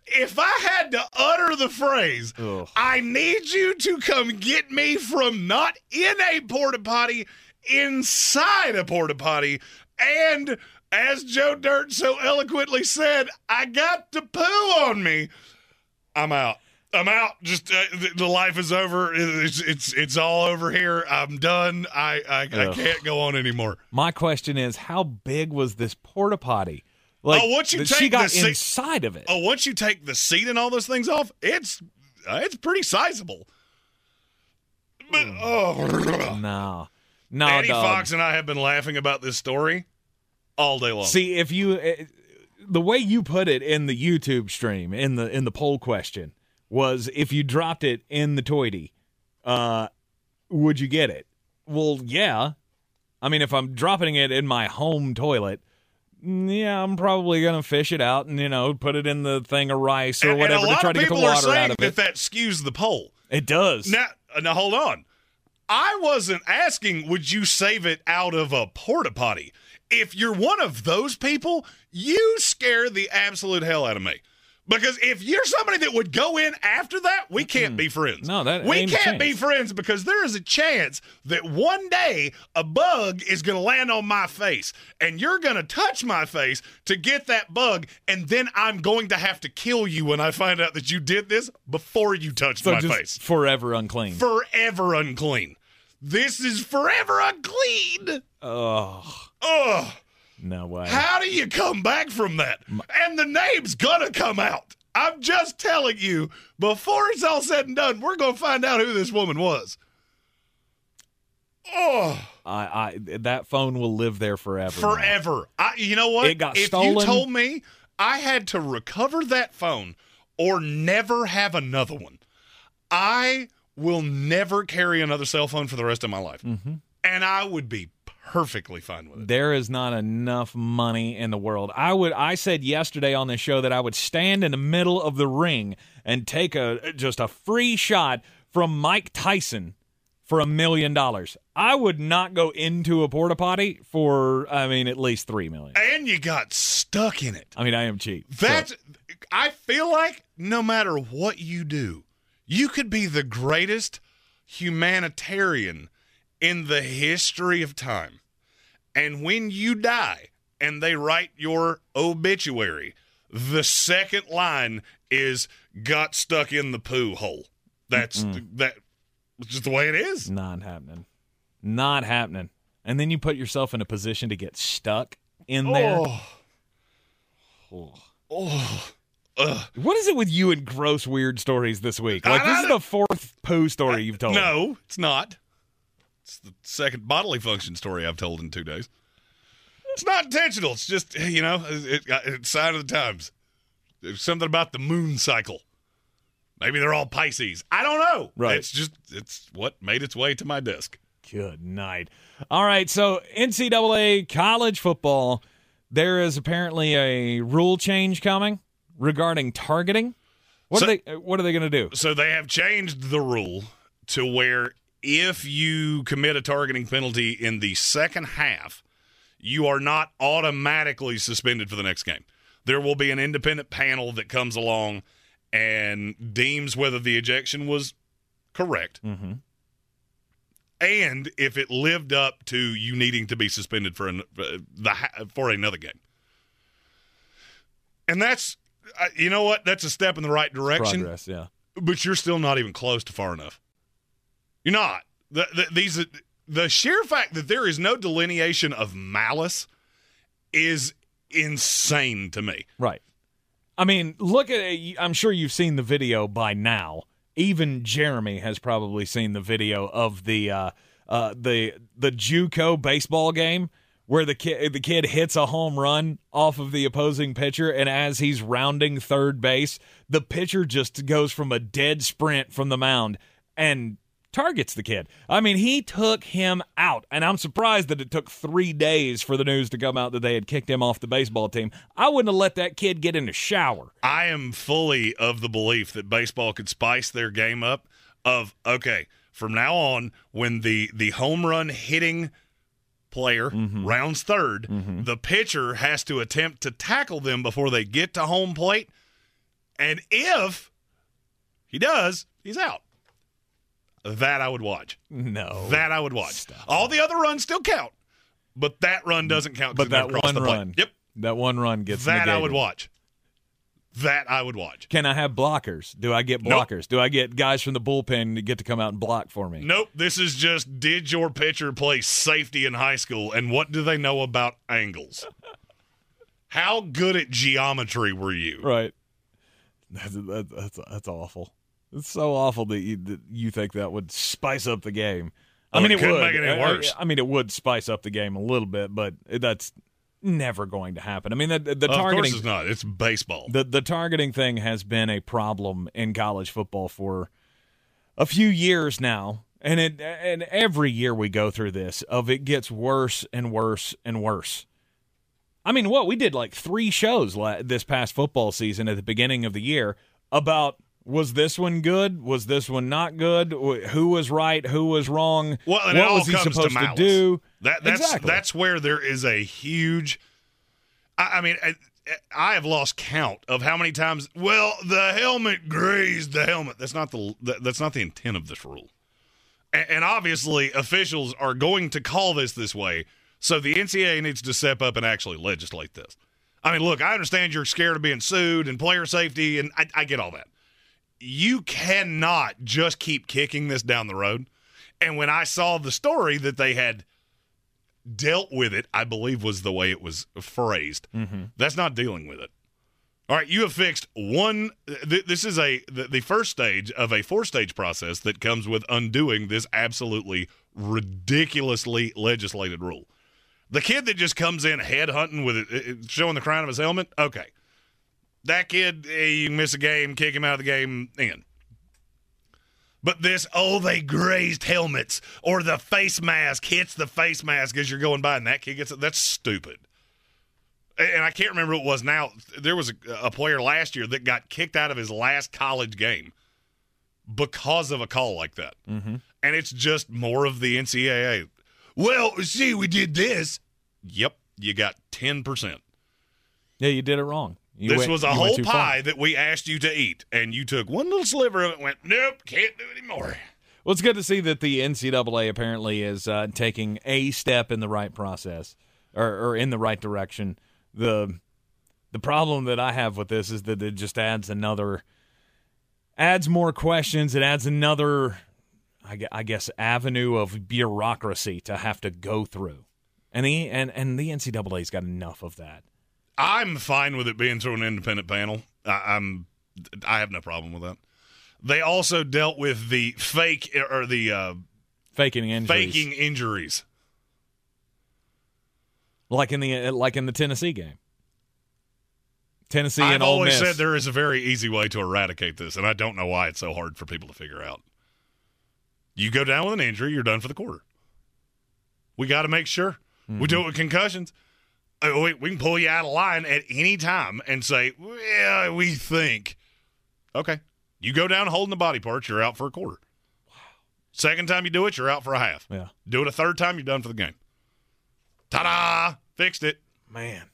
If I had to utter the phrase, Ugh. "I need you to come get me from not in a porta potty, inside a porta potty," and as Joe Dirt so eloquently said, "I got to poo on me," I'm out. I'm out. Just uh, the, the life is over. It's it's it's all over here. I'm done. I I, I can't go on anymore. My question is, how big was this porta potty? Like, oh, once you take she got the seat- inside of it. Oh, once you take the seat and all those things off, it's uh, it's pretty sizable. But oh, No, no, Eddie dog. Fox and I have been laughing about this story all day long. See, if you uh, the way you put it in the YouTube stream in the in the poll question was if you dropped it in the toity, uh, would you get it? Well, yeah. I mean, if I'm dropping it in my home toilet, yeah, I'm probably gonna fish it out and you know put it in the thing of rice or and, whatever and to try to get the water out of that it. that skews the poll. It does. Now, uh, now hold on. I wasn't asking, would you save it out of a porta potty? If you're one of those people, you scare the absolute hell out of me. Because if you're somebody that would go in after that, we can't be friends. No, that we can't be friends because there is a chance that one day a bug is going to land on my face, and you're going to touch my face to get that bug, and then I'm going to have to kill you when I find out that you did this before you touched so my just face forever unclean. forever unclean. This is forever unclean. oh Ugh. No way. How do you come back from that? And the name's gonna come out. I'm just telling you, before it's all said and done, we're gonna find out who this woman was. Oh, I, I that phone will live there forever. forever. I, you know what? It got if you told me I had to recover that phone or never have another one, I will never carry another cell phone for the rest of my life. Mm-hmm. And I would be perfectly fine with it. There is not enough money in the world. I would I said yesterday on this show that I would stand in the middle of the ring and take a just a free shot from Mike Tyson for a million dollars. I would not go into a porta potty for I mean at least 3 million. And you got stuck in it. I mean I am cheap. That's I feel like no matter what you do, you could be the greatest humanitarian in the history of time. And when you die and they write your obituary, the second line is got stuck in the poo hole. That's that just the way it is. Not happening. Not happening. And then you put yourself in a position to get stuck in there. Oh. Oh. Ugh. What is it with you and gross weird stories this week? Like I- this is the fourth poo story you've told. No, it's not. It's the second bodily function story I've told in two days. It's not intentional. It's just you know, it, it, it's sign of the times. There's something about the moon cycle. Maybe they're all Pisces. I don't know. Right. It's just it's what made its way to my desk. Good night. All right, so NCAA college football, there is apparently a rule change coming regarding targeting. What So- are they? What are they going to do? So they have changed the rule to where if you commit a targeting penalty in the second half, you are not automatically suspended for the next game. There will be an independent panel that comes along and deems whether the ejection was correct Mm-hmm. and if it lived up to you needing to be suspended for an, uh, the for another game. And that's uh, you know what? That's a step in the right direction Progress, yeah. but you're still not even close to far enough. You're not. The, the, these the sheer fact that there is no delineation of malice is insane to me. Right. I mean, look at. I'm sure you've seen the video by now. Even Jeremy has probably seen the video of the uh, uh, the the JUCO baseball game where the kid the kid hits a home run off of the opposing pitcher, and as he's rounding third base, the pitcher just goes from a dead sprint from the mound and targets the kid. I mean, he took him out, and I'm surprised that it took three days for the news to come out that they had kicked him off the baseball team. I wouldn't have let that kid get in the shower. I am fully of the belief that baseball could spice their game up. Of okay, from now on, when the the home run hitting player Mm-hmm. rounds 3rd the pitcher has to attempt to tackle them before they get to home plate, and if he does, he's out. That I would watch. No, That I would watch. All the other runs still count, but that run mm. doesn't count. but that one the plate. run, Yep, that one run gets that I would watch. That I would watch. Can I have blockers? Do I get Nope. blockers? Do I get guys from the bullpen to get to come out and block for me? Nope. This is just did your pitcher play safety in high school, and what do they know about angles? How good at geometry were you? Right. That's that's, that's awful. It's so awful that you that you think that would spice up the game. I Oh, mean, it it, would. make it any uh, uh, worse. I, mean, it would spice up the game a little bit, but that's never going to happen. I mean, the, the of course targeting it's not. It's baseball. the the targeting thing has been a problem in college football for a few years now, and it and every year we go through this of it gets worse and worse and worse. I mean, what we did like three shows la- this past football season at the beginning of the year about was this one good? Was this one not good? Who was right? Who was wrong? Well, and what was he supposed to, to, do? That that's Exactly. that's where there is a huge. I, I mean, I, I have lost count of how many times. Well, the helmet grazed the helmet. That's not the that's not the intent of this rule. And, and obviously, officials are going to call this this way. So the NCAA needs to step up and actually legislate this. I mean, look, I understand you're scared of being sued and player safety, and I, I get all that. You cannot just keep kicking this down the road. And when I saw the story that they had dealt with it, I believe was the way it was phrased. Mm-hmm. That's not dealing with it. All right, you have fixed one. Th- this is a the, the first stage of a four stage process that comes with undoing this absolutely ridiculously legislated rule. The kid that just comes in head hunting with it, it showing the crown of his helmet. Okay, that kid, eh, you miss a game, kick him out of the game, in. But this, oh, they grazed helmets, or the face mask hits the face mask as you're going by, and that kid gets it. That's stupid. And and I can't remember what it was now. There was a, a player last year that got kicked out of his last college game because of a call like that. Mm-hmm. And it's just more of the NCAA. Well, see, we did this. Yep, you got 10%. Yeah, you did it wrong. You this went- was a whole too far. pie that we asked you to eat, and you took one little sliver of it and went, nope, can't do it anymore. Well, it's good to see that the NCAA apparently is uh, taking a step in the right process or, or in the right direction. The the problem that I have with this is that it just adds another adds more questions. It adds another, I I guess, avenue of bureaucracy to have to go through, and the and and the NCAA's got enough of that. I'm fine with it being through an independent panel. I, I'm, I have no problem with that. They also dealt with the fake or the uh, Faking injuries, faking injuries. like in the like in the Tennessee game. Tennessee I've and Ole always Miss. said there is a very easy way to eradicate this, and I don't know why it's so hard for people to figure out. You go down with an injury, you're done for the quarter. We got to make sure. We do it with concussions. Uh, we, we can pull you out of line at any time and say, well, we think. Okay. You go down holding the body parts, you're out for a quarter. Wow. Second time you do it, you're out for a half. Yeah. Do it a third time, you're done for the game. Ta da! Fixed it. man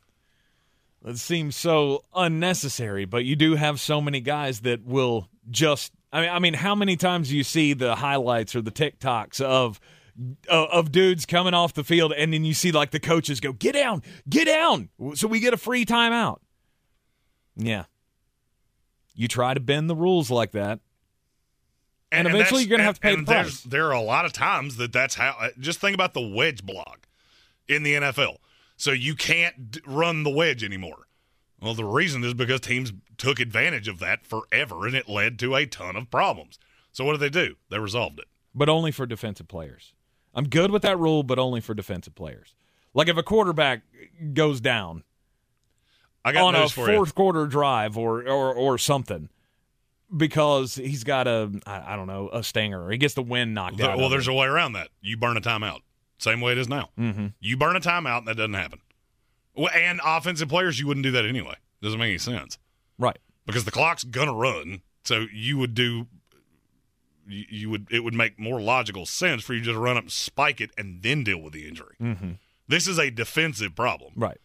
it seems so unnecessary but you do have so many guys that will just i mean i mean how many times do you see the highlights or the tiktoks of of, of dudes coming off the field and then you see like the coaches go get down get down so we get a free timeout yeah you try to bend the rules like that And eventually you're gonna have to pay and the price. There are a lot of times that that's how. uh, Just think about the wedge block in the NFL. So you can't run the wedge anymore. Well, the reason is because teams took advantage of that forever, and it led to a ton of problems. So what did they do? They resolved it. but only for defensive players. I'm good with that rule, but only for defensive players. Like if a quarterback goes down I got on a for you. fourth quarter drive or, or or something because he's got a I, I don't know a stinger or he gets the wind knocked There- out. well, there's him. a way around that. You burn a timeout. Same way it is now. Mm-hmm. You burn a timeout, and that doesn't happen. Well, and offensive players, you wouldn't do that anyway. Doesn't make any sense. right. because the clock's gonna run. So you would do, you, you would it would make more logical sense for you to just run up, and spike it, and then deal with the injury. Mm-hmm. This is a defensive problem. Right.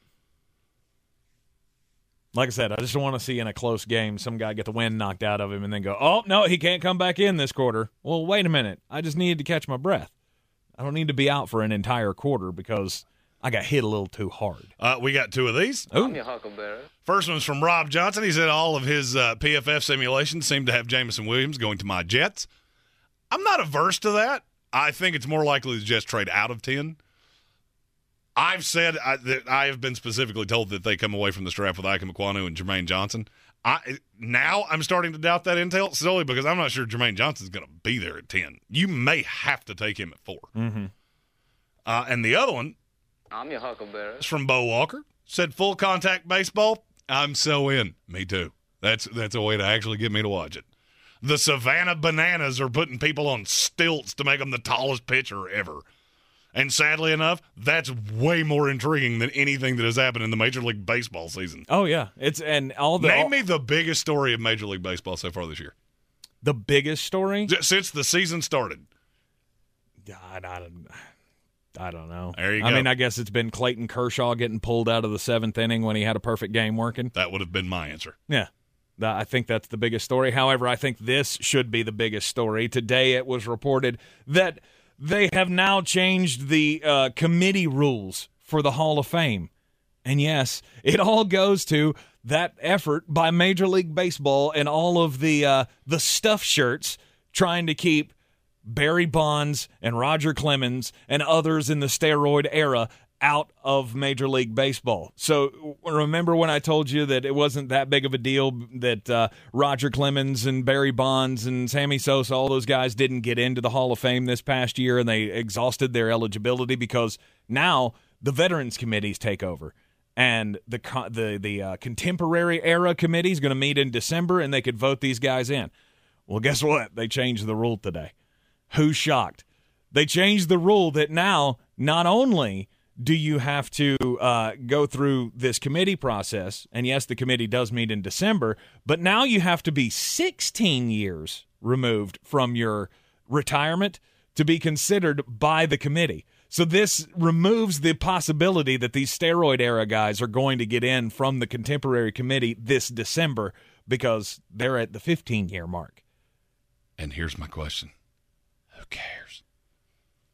Like I said, I just want to see in a close game some guy get the wind knocked out of him and then go, "Oh no, he can't come back in this quarter." Well, wait a minute. I just needed to catch my breath. I don't need to be out for an entire quarter because I got hit a little too hard. Uh, we got two of these. Ooh. your huckleberry. First one's from Rob Johnson. He said all of his uh, PFF simulations seem to have Jameson Williams going to my Jets. I'm not averse to that. I think it's more likely the Jets trade out of 10. I've said I, that I have been specifically told that they come away from this draft with Ikem Ekwonu and Jermaine Johnson. I now I'm starting to doubt that intel solely because I'm not sure Jermaine Johnson's going to be there at 10. You may have to take him at 4. Mm-hmm. Uh, and the other one I'm your huckleberry. it's from Bo Walker. Said full contact baseball. I'm so in. Me too. That's that's a way to actually get me to watch it. The Savannah Bananas are putting people on stilts to make them the tallest pitcher ever. And sadly enough, that's way more intriguing than anything that has happened in the Major League Baseball season. Oh yeah, it's and all the Name all- me the biggest story of Major League Baseball so far this year. the biggest story. Since the season started. I, I don't, I don't know. There you go. I mean, I guess it's been Clayton Kershaw getting pulled out of the seventh inning when he had a perfect game working. That would have been my answer. Yeah. I think that's the biggest story. However, I think this should be the biggest story. Today it was reported that they have now changed the uh, committee rules for the Hall of Fame. And yes, it all goes to that effort by Major League Baseball and all of the uh, the stuff shirts trying to keep Barry Bonds and Roger Clemens and others in the steroid era out of Major League Baseball. So remember when I told you that it wasn't that big of a deal that uh, Roger Clemens and Barry Bonds and Sammy Sosa, all those guys didn't get into the Hall of Fame this past year and they exhausted their eligibility because now the Veterans Committees take over. And the the the uh, contemporary era committee is going to meet in December, and they could vote these guys in. Well, guess what? They changed the rule today. Who's shocked? They changed the rule that now not only do you have to uh, go through this committee process, and yes, the committee does meet in December, but now you have to be 16 years removed from your retirement to be considered by the committee. So this removes the possibility that these steroid era guys are going to get in from the contemporary committee this December because they're at the 15 year mark. And here's my question.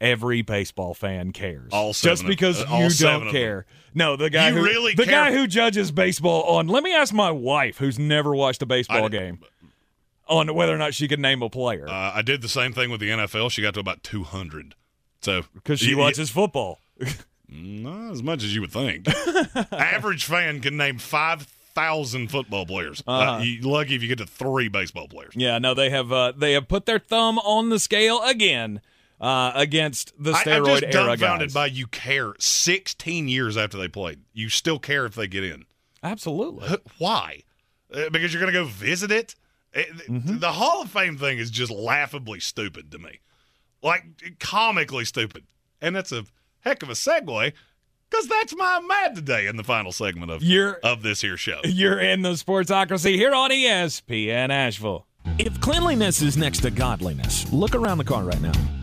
Every baseball fan cares. All just because uh, all you don't of care. No, the guy You who really the care guy who judges baseball on. Let me ask my wife, who's never watched a baseball game, on whether or not she can name a player Uh, I did the same thing with the NFL. She got to about 200. So because she you- watches football. Not as much as you would think. Average fan can name 5,000 football players. uh Uh-huh. you lucky if you get to three baseball players. Yeah, no, they have uh, they have put their thumb on the scale again uh, against the steroid I, I'm steroid just era dumbfounded guys. by you care 16 years after they played. You still care if they get in. Absolutely. Why? Uh, because you're going to go visit it? It- Mm-hmm. The Hall of Fame thing is just laughably stupid to me. Like, comically stupid. And that's a heck of a segue because that's my mad today in the final segment of, You're- of this here show. You're in the Sportsocracy here on ESPN Asheville. If cleanliness is next to godliness, look around the car right now.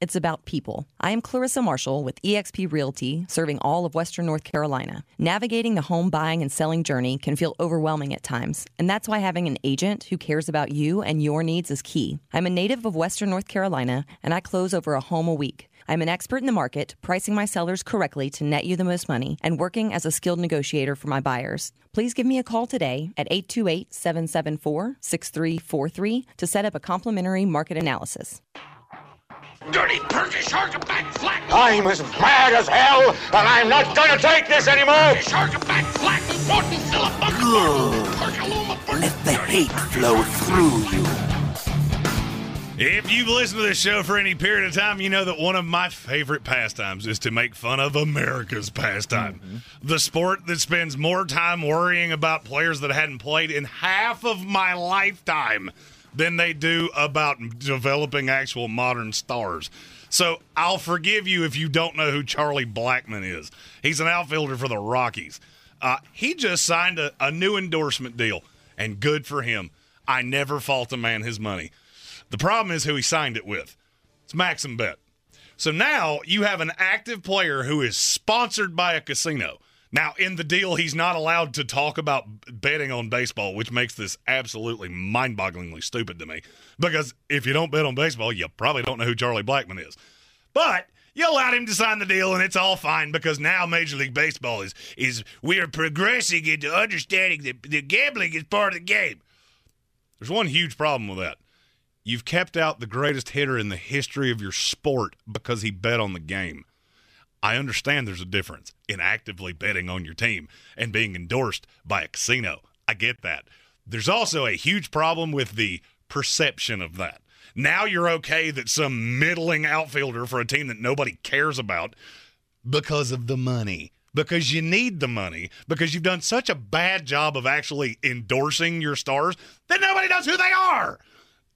It's about people. I am Clarissa Marshall with eXp Realty, serving all of Western North Carolina. Navigating the home buying and selling journey can feel overwhelming at times, and that's why having an agent who cares about you and your needs is key. I'm a native of Western North Carolina, and I close over a home a week. I'm an expert in the market, pricing my sellers correctly to net you the most money, and working as a skilled negotiator for my buyers. Please give me a call today at 828 774 6343 to set up a complimentary market analysis. Dirty Perky Shark back flat. I'm as mad as hell, and I'm not gonna take this anymore. Shark back flat. Important Let the hate flow through you. If you've listened to this show for any period of time, you know that one of my favorite pastimes is to make fun of America's pastime. Mm-hmm. The sport that spends more time worrying about players that hadn't played in half of my lifetime than they do about developing actual modern stars. So I'll forgive you if you don't know who Charlie Blackmon is. He's an outfielder for the Rockies. Uh, he just signed a, a new endorsement deal, and good for him. I never fault a man his money. The problem is who he signed it with. It's Maxim Bet. So now you have an active player who is sponsored by a casino. Now, in the deal, he's not allowed to talk about betting on baseball, which makes this absolutely mind bogglingly stupid to me. Because if you don't bet on baseball, you probably don't know who Charlie Blackmon is. But you allowed him to sign the deal, and it's all fine because now Major League Baseball is is we are progressing into understanding that the gambling is part of the game. There's one huge problem with that. You've kept out the greatest hitter in the history of your sport because he bet on the game. I understand there's a difference in actively betting on your team and being endorsed by a casino. I get that. There's also a huge problem with the perception of that. Now you're okay that some middling outfielder for a team that nobody cares about because of the money. Because you need the money, because you've done such a bad job of actually endorsing your stars that nobody knows who they are.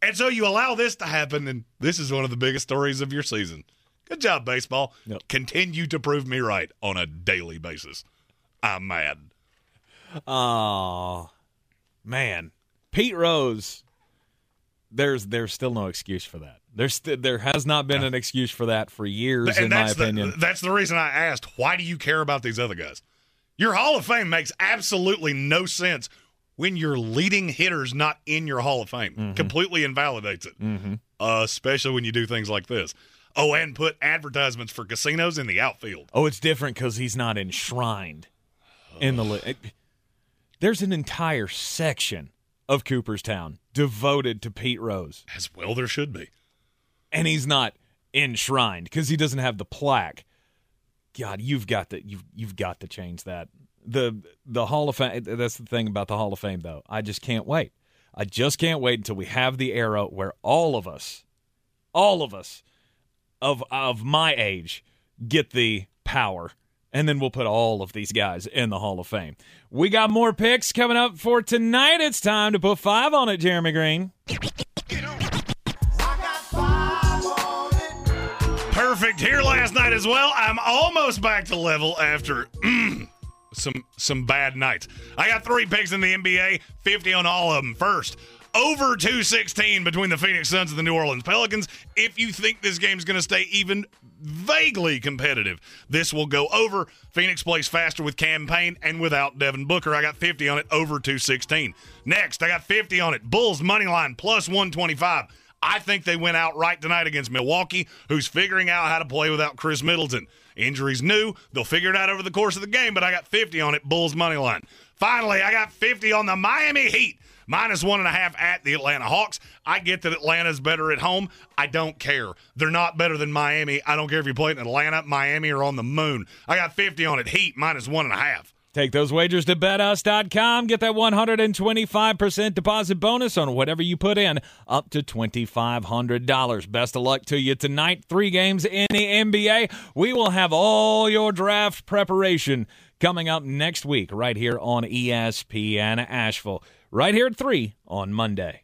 And so you allow this to happen, and this is one of the biggest stories of your season. Good job, baseball. Continue to prove me right on a daily basis. I'm mad. Oh man, Pete Rose. There's there's still no excuse for that. There's st- there has not been an excuse for that for years, and in my that's the, opinion. that's the reason I asked, why do you care about these other guys? Your Hall of Fame makes absolutely no sense when your leading hitter's not in your Hall of Fame. Mm-hmm. Completely invalidates it, uh, especially when you do things like this. Oh, and put advertisements for casinos in the outfield. Oh, it's different because he's not enshrined in the. There's an entire section of Cooperstown devoted to Pete Rose, As well, there should be. and he's not enshrined because he doesn't have the plaque. God, you've got to you've you've got to change that. The the Hall of Fame. That's the thing about the Hall of Fame, though. I just can't wait. I just can't wait until we have the era where all of us, all of us, of of my age, get the power, and then we'll put all of these guys in the Hall of Fame. We got more picks coming up for tonight. It's time to put five on it, Jeremy Greene. Perfect here last night as well. I'm almost back to level after mm, some some bad nights. I got three picks in the NBA, 50 on all of them. First, over 216 between the Phoenix Suns and the New Orleans Pelicans. If you think this game's going to stay even vaguely competitive, this will go over. Phoenix plays faster with Cam Payne and without Devin Booker. I got 50 on it over 216. Next, I got 50 on it. Bulls money line plus 125. I think they went out right tonight against Milwaukee, who's figuring out how to play without Khris Middleton. Injuries new. They'll figure it out over the course of the game, but I got 50 on it, Bulls money line. Finally, I got 50 on the Miami Heat. Minus one and a half at the Atlanta Hawks. I get that Atlanta's better at home. I don't care. They're not better than Miami. I don't care if you play in Atlanta, Miami, or on the moon. I got 50 on it. Heat minus one and a half. Take those wagers to betus.com. Get that 125% deposit bonus on whatever you put in, up to $2,500. Best of luck to you tonight. Three games in the NBA. We will have all your draft preparation coming up next week right here on ESPN Asheville, right here at 3 on Monday.